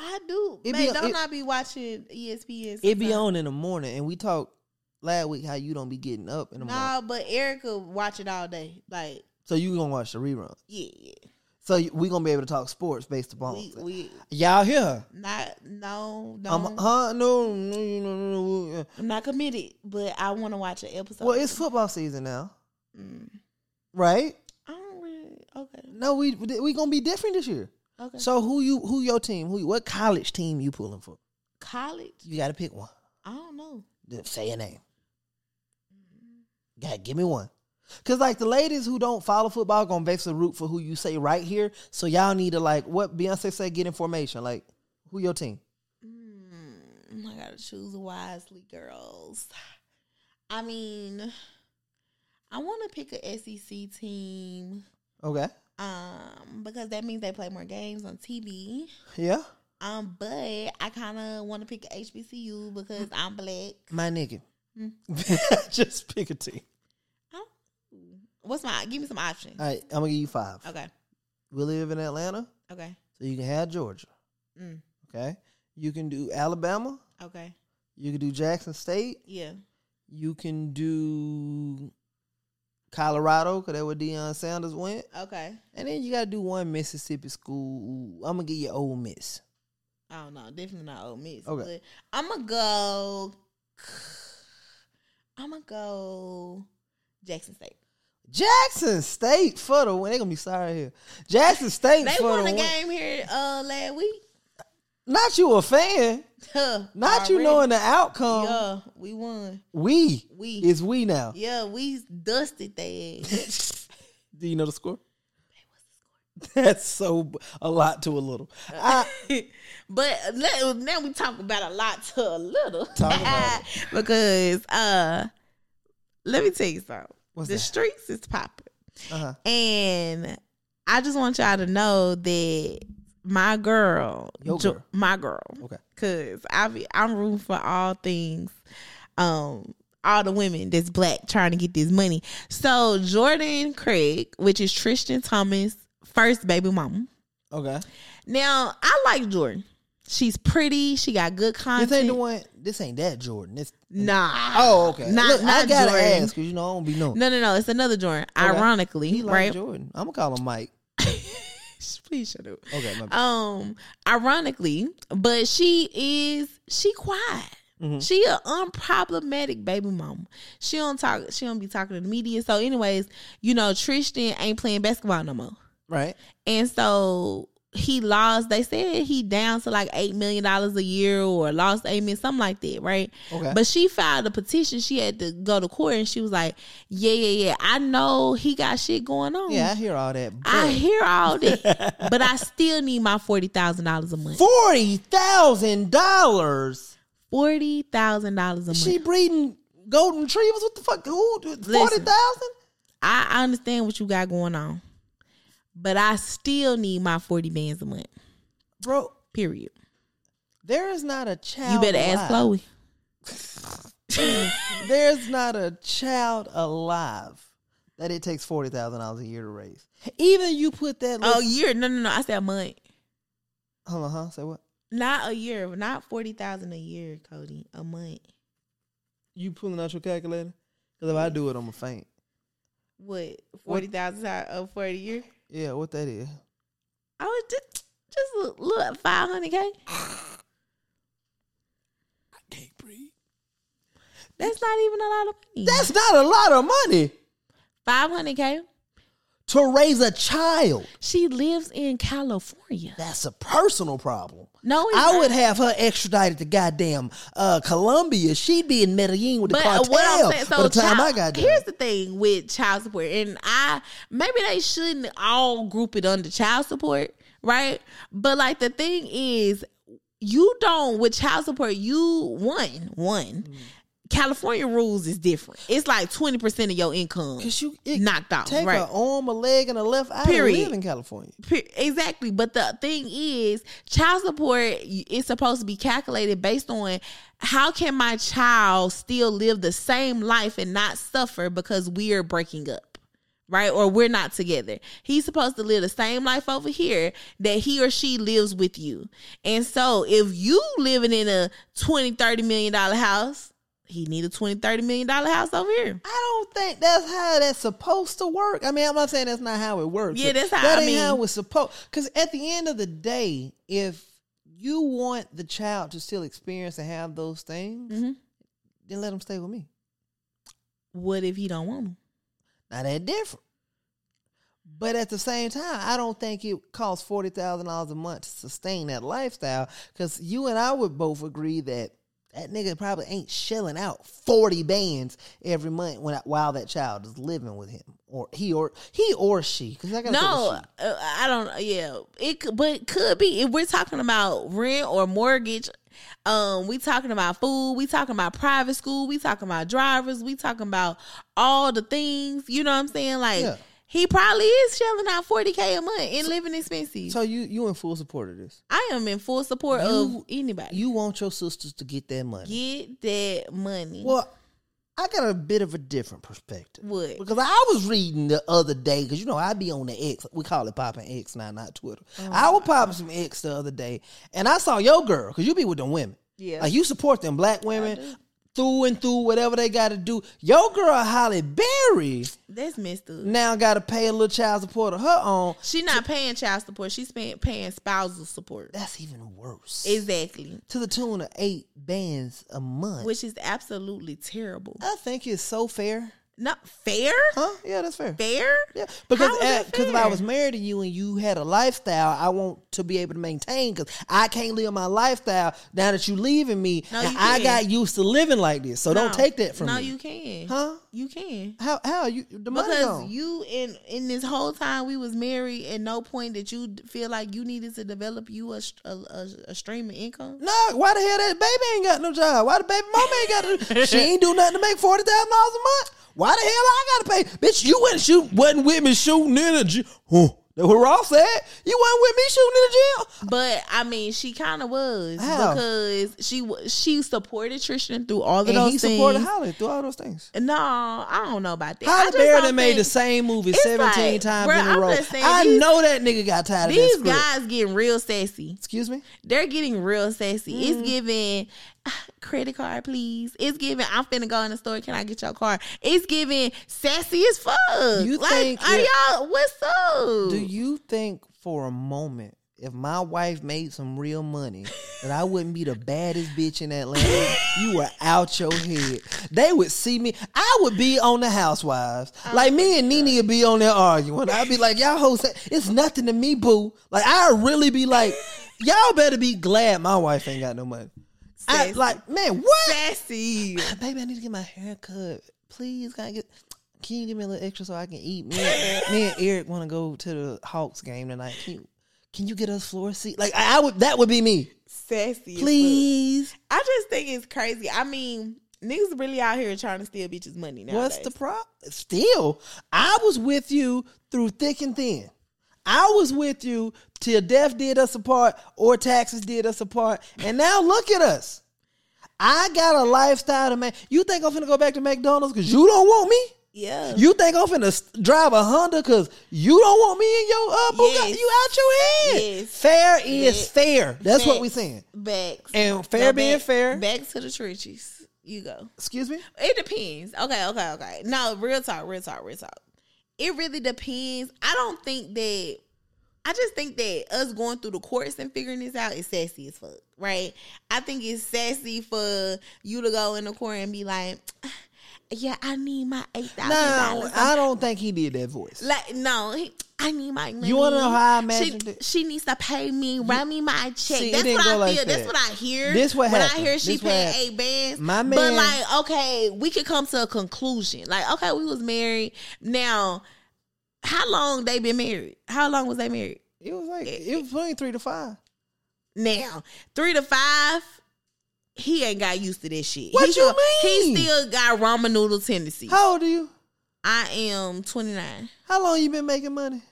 I do. It Man, be- don't it- I be watching ESPN? It be on in the morning, and we talked last week how you don't be getting up in the morning. Nah, but Erica watch it all day. Like, So you gonna watch the rerun. yeah, yeah. So you- we gonna be able to talk sports based upon We we y'all here. not no I'm, don't. huh? No, no, no, no, no, no. I'm not committed, but I want to watch an episode. Well, it's football season now, Mm. right? I don't really. Okay. No, we we gonna be different this year. Okay. So who you who your team? Who you, what college team you pulling for? College? You got to pick one. I don't know. Just say a name. God, give me one. Cause like the ladies who don't follow football gonna basically root for who you say right here. So y'all need to like what Beyonce said, get information. Like who your team? Mm, I gotta choose wisely, girls. I mean, I want to pick a SEC team, Okay. um, because that means they play more games on TV. Yeah. Um, but I kind of want to pick HBCU because I'm black. My nigga. Hmm. *laughs* Just pick a team. Oh, What's my? Give me some options. All right, I'm gonna give you five. Okay. We live in Atlanta, Okay. so you can have Georgia. Mm. Okay. You can do Alabama. Okay. You can do Jackson State. Yeah. You can do Colorado, because that's where Deion Sanders went. Okay. And then you got to do one Mississippi school. I'm going to give you Ole Miss. I don't know. Definitely not Ole Miss. Okay. But I'm gonna go. I'm gonna go Jackson State. Jackson State for the win. They're to be sorry here. Jackson State They for won the game here uh last week. Not you a fan. Huh, *laughs* Not you knowing the outcome. Yeah, we won. We. We It's we now. yeah, we dusted their ass. *laughs* Do you know the score? *laughs* That's so a lot to a little. I, *laughs* but let, now we talk about a lot to a little. Talk about *laughs* because uh let me tell you something. What's the that? streets is popping. uh-huh. And I just want y'all to know that my girl, Jo- girl. my girl, Okay. cause I be I'm rooting for all things, um, all the women that's black trying to get this money. So Jordan Craig, which is Tristan Thompson's first baby mama. Okay. Now I like Jordan. She's pretty. She got good content. This ain't the one. This ain't that Jordan. This. Nah. Oh, okay. Not Look, I gotta Jordan. ask because you know I don't be knowing. No, no, no. It's another Jordan. Okay. Ironically, He like right? Jordan. I'm gonna call him Mike. *laughs* Please shut up. Okay. Um ironically but she is she quiet Mhm. she a unproblematic baby mama she don't talk she don't be talking to the media so anyways you know tristan ain't playing basketball no more right. and so he lost. They said he down to like eight million dollars a year or lost eight million, something like that, right? Okay. But she filed a petition. She had to go to court, and she was like, "Yeah, yeah, yeah. I know he got shit going on. Yeah, I hear all that. But... I hear all that, *laughs* but I still need my forty thousand dollars a month. Forty thousand dollars. Forty thousand dollars a month. She breeding golden retrievers. What the fuck? Who? Forty thousand? I understand what you got going on, but I still need my forty bands a month. Bro, Period. there is not a child. You better ask. Chloe. *laughs* There's not a child alive that it takes forty thousand dollars a year to raise. Even you put that. Oh, little- year? No, no, no. I said a month. hold on, huh? Say what? Not a year. Not forty thousand a year, Kody. A month. You pulling out your calculator? Because if I do it, I'm a faint. What? Forty thousand uh, for a year? Yeah, what that is? I was just just a little five hundred k. *sighs* I can't breathe. That's not even a lot of money. That's not a lot of money five hundred k. to raise a child. She lives in California. That's a personal problem. No, I not. would have her extradited to goddamn uh, Colombia. She'd be in Medellin with the But uh, cartel what I'm saying, so by the time child, I got there. here's the thing with child support, and I maybe they shouldn't all group it under child support, right? But like the thing is, you don't with child support. You one one. Mm. California rules is different. It's like twenty percent of your income Cause you it knocked out. take right? an arm, a leg, and a left eye Period. in California. Pe- Exactly. But the thing is, child support is supposed to be calculated based on how can my child still live the same life and not suffer because we are breaking up. Right? Or we're not together. He's supposed to live the same life over here that he or she lives with you. And so if you living in a 20, 30 million dollar house, he need a 20, 30 million dollar house over here. I don't think that's how that's supposed to work. I mean, I'm not saying that's not how it works. Yeah, that's how- that I ain't mean- how it's supposed. Because at the end of the day, if you want the child to still experience and have those things, Mhm. then let them stay with me. What if he don't want them? Now that different. But at the same time, I don't think it costs forty thousand dollars a month to sustain that lifestyle. Because you and I would both agree that that nigga probably ain't shelling out forty bands every month when while that child is living with him, or he or he or she. Because I got No, uh, I don't. Yeah, it could, but it could be if we're talking about rent or mortgage. Um, we talking about food. We talking about private school. We talking about drivers. We talking about all the things. You know what I'm saying? Like Yeah. He probably is shelling out forty k a month in living expenses. So you you in full support of this? I am in full support You- of anybody. You want your sisters to get that money? get that money. Well, I got a bit of a different perspective. What? Because I was reading the other day, because you know I be on the X. We call it popping X now, not Twitter. I oh. was popping some X the other day, and I saw your girl, because you be with them women. Yeah. like you support them black women through and through, whatever they got to do. Your girl Halle Berry That's messed up. now got to pay a little child support of her own. She not paying child support. She's paying paying spousal support. That's even worse. Exactly. to the tune of eight bands a month. Which is absolutely terrible. I think it's so fair. Not fair. Huh? Yeah, that's fair. Fair. Yeah, because How is that because if I was married to you and you had a lifestyle, I want to be able to maintain. Because I can't live my lifestyle now that you leaving me. No, and you I got used to living like this, so don't take that from no, me. No, you can. Huh? You can. How how you the money Because you in in this whole time we was married, at no point did you feel like you needed to develop you a a, a, a stream of income. No, why the hell that baby ain't got no job? Why the baby mama ain't got no? she ain't do nothing to make forty thousand dollars a month. Why the hell I gotta pay? Bitch, you went shoot wasn't with me shooting in the gym. Huh. That's what Ross said. You wasn't with me shooting in the gym. But I mean, she kind of was How? because she she supported Tristan through all of And those he things. supported Halle through all those things. No, I don't know about that. Halle Berry done made the same movie 17 like, times bruh, in a row. I these- know that nigga got tired of These that guys getting real sassy. Excuse me? They're getting real sassy. Mm-hmm. It's giving "Ah, credit card, please. It's giving. I'm finna go in the store. Can I get your card? It's giving sassy as fuck. You like, think are it- y'all? What's up? Do you think for a moment if my wife made some real money, *laughs* that I wouldn't be the baddest bitch in Atlanta. you were out your head. They would see me. I would be on the Housewives. Oh like me and Nene would be on there arguing. I'd be like, y'all hoes, it's nothing to me, boo. Like I'd really be like, *laughs* y'all better be glad my wife ain't got no money. I, like, man, what? Sassy. *sighs* Baby, I need to get my hair cut. Please, can I get? Can you give me a little extra so I can eat? Me and, *laughs* me and Eric want to go to the Hawks game tonight. Can you, can you get us floor seat? Like I, I would, that would be me. Sassy. Please. I just think it's crazy. I mean, niggas really out here trying to steal bitches' money now. What's the problem? Still, I was with you through thick and thin. I was with you till death did us apart or taxes did us apart. And now look at us. I got a lifestyle to make. You think I'm finna go back to McDonald's because you don't want me? Yeah. You think I'm finna drive a Honda because you don't want me in your uh, Bugatti? Yes. You out your head. Yes. Fair is Yes. fair. That's what Facts. we saying. Backs. And fair Go being back- fair. Back to the trenches. You go. Excuse me. It depends. Okay, okay, okay. No, real talk, real talk, real talk. It really depends. I don't think that. I just think that us going through the courts and figuring this out is sassy as fuck, right? I think it's sassy for you to go in the court and be like, "Yeah, I need my eight thousand No, dollars." I don't think he did that voice. Like no, he, I need my money. You wanna know how I she, it? She needs to pay me, run me my check. See, That's what I like feel. That's that. what I hear. This what when happened. I hear she This paying eight bands. My man, but like, okay, we could come to a conclusion. Like, okay, we was married. Now, how long they been married? How long was they married? It was like it was between three to five. Now, three to five. He ain't got used to this shit. What he you still- He still got ramen noodle tendencies. How old are you? I am 29. How long you been making money?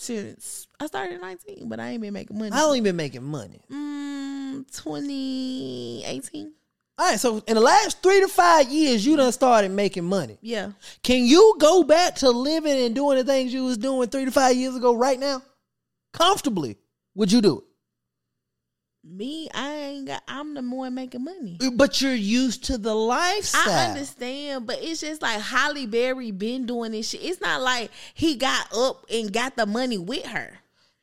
since I started at 19, but I ain't been making money. How long you been making money? Mm, 2018. All right, so in the last three to five years, you done started making money. Yeah. Can you go back to living and doing the things you was doing three to five years ago right now? Comfortably. Would you do Me, I ain't got, I'm the one making money. But you're used to the lifestyle. I understand, but it's just like Halle Berry been doing this shit. It's not like he got up and got the money with her.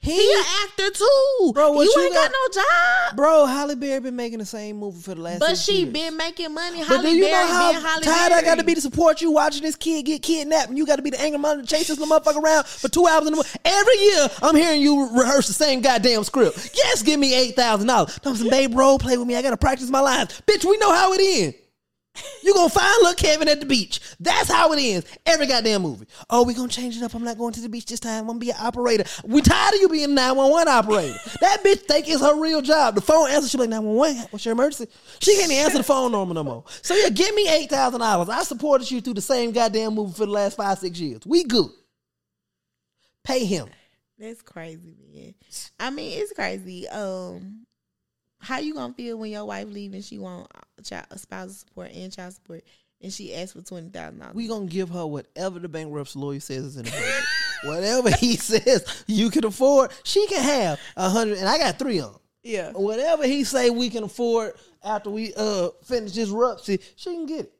He, He an actor too. Bro, you, you ain't got, got- no job. bro, Halle Berry been making the same movie for the last. But she years. been making money. But Halle do you Berry know how Holly tired. I got to be to support you watching this kid get kidnapped and you got to be the anger monitor chasing this little motherfucker around for two hours in the morning? Every year I'm hearing you rehearse the same goddamn script. Yes, give me eight thousand dollars. Don't some babe role play with me. I got to practice my lines. Bitch, we know how it ends. You gonna find little Kevin at the beach. That's how it ends. Every goddamn movie. Oh, we gonna change it up. I'm not going to the beach this time. I'm gonna be an operator. We tired of you being a 911 operator. *laughs* that bitch think it's her real job. The phone answer, she like 911. What's your emergency? She can't even answer the phone normal no more. So yeah, give me eight thousand dollars. I supported you through the same goddamn movie for the last five six years. We good. Pay him. That's crazy, man. I mean, it's crazy. Um, how you gonna feel when your wife leave and she want child spousal support and child support, and she asks for twenty thousand dollars? We gonna give her whatever the bankruptcy lawyer says is in the budget. *laughs* whatever he *laughs* says you can afford, she can have a hundred. And I got three of them. yeah. Whatever he say we can afford after we uh finish this rupsy, she can get it.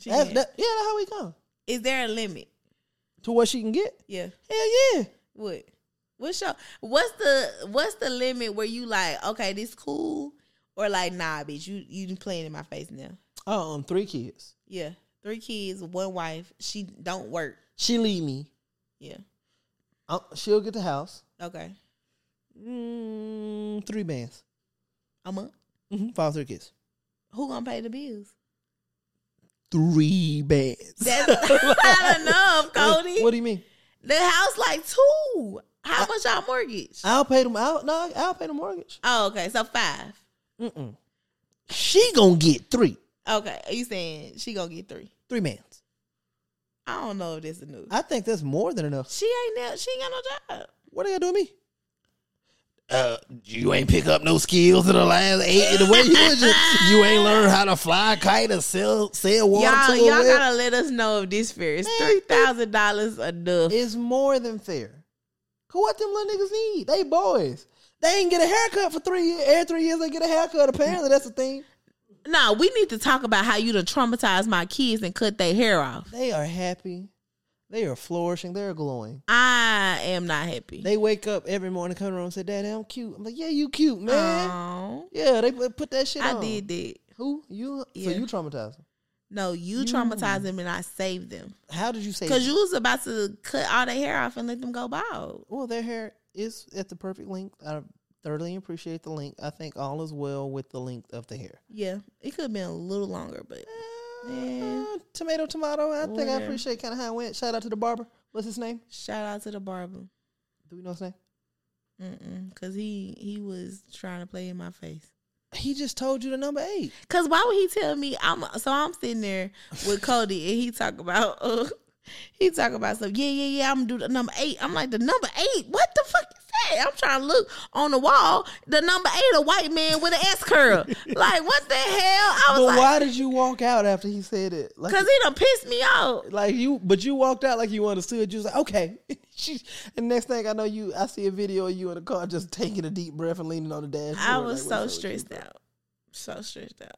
She That's, can. that, yeah, that's how we come Is there a limit? to what she can get. Yeah. Hell yeah. What? What's your what's the what's the limit where you like okay this cool or like nah bitch you you playing in my face now? Oh, um, three kids. Yeah, three kids, one wife. She don't work. She leave me. Yeah. She'll get the house. Okay. Mm, three bands. A month. Mm-hmm. Five, three kids. Who gonna pay the bills? Three bands. That's *laughs* not enough, Kody. What do you mean? The house like two. How much y'all mortgage? I'll pay them. I'll, no, I'll pay the mortgage. oh, okay. So five. Mm-mm. She gonna get three. Okay. Are you saying she gonna get three? Three mans. I don't know if this is new. I think that's more than enough. She ain't now. She ain't got no job. What are you doing me? Uh, you ain't pick up no skills in the last eight. The way you just, you ain't *laughs* learn how to fly a kite or sell sell water Y'all, y'all gotta let us know if this fair. Is three thousand dollars enough? It's more than fair. What them little niggas need? They boys. They ain't get a haircut for three years. Every three years they get a haircut. Apparently that's the thing. No, we need to talk about how you done traumatized my kids and cut their hair off. They are happy. They are flourishing. They're glowing. I am not happy. They wake up every morning, come around and say, "Daddy, I'm cute." I'm like, "Yeah, you cute, man." Aw. Yeah, they put put that shit I on. did that. Who you? Yeah. So you traumatized them. No, you traumatized them and I saved them. How did you say? Because you was about to cut all their hair off and let them go bald. well, their hair is at the perfect length. I thoroughly appreciate the length. I think all is well with the length of the hair. Yeah, it could have been a little longer, but Yeah. Uh, tomato, tomato. I think I appreciate kind of how it went. Shout out to the barber. What's his name? shout out to the barber. Do we know his name? Mm-mm, Cause he he was trying to play in my face. He just told you the number eight. Cause why would he tell me? I'm so I'm sitting there with Cody and he talk about uh *laughs* he talk about some yeah yeah yeah I'm gonna do the number eight. I'm like the number eight. What the fuck that? I'm trying to look on the wall. The number eight, a white man with an S curl. *laughs* like what the hell? I was But like, why did you walk out after he said it? Like, cause he done pissed me off. like you, but you walked out like you understood. You was like, okay. *laughs* She- and next thing I know, you, I see a video of you in the car just taking a deep breath and leaning on the dashboard. I was like, so stressed out. So stressed out.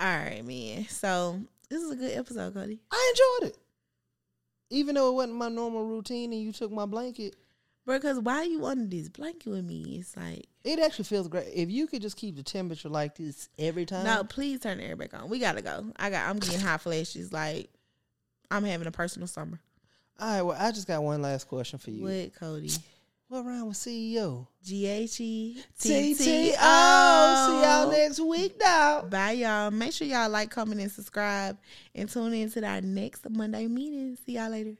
All right, man. So this is a good episode, Kody. I enjoyed it, even though it wasn't my normal routine. And you took my blanket. Bro, cause why are you under this blanket with me? It's like It actually feels great. If you could just keep the temperature like this every time. No, please turn the air back on. We gotta go. I got. I'm getting hot flashes. Like I'm having a personal summer. All right. Well, I just got one last question for you. What, Kody? What round with CEO? G H E T. T See y'all next week, dog. Bye, y'all. Make sure y'all like, comment, and subscribe, and tune in to our next Monday meeting. See y'all later.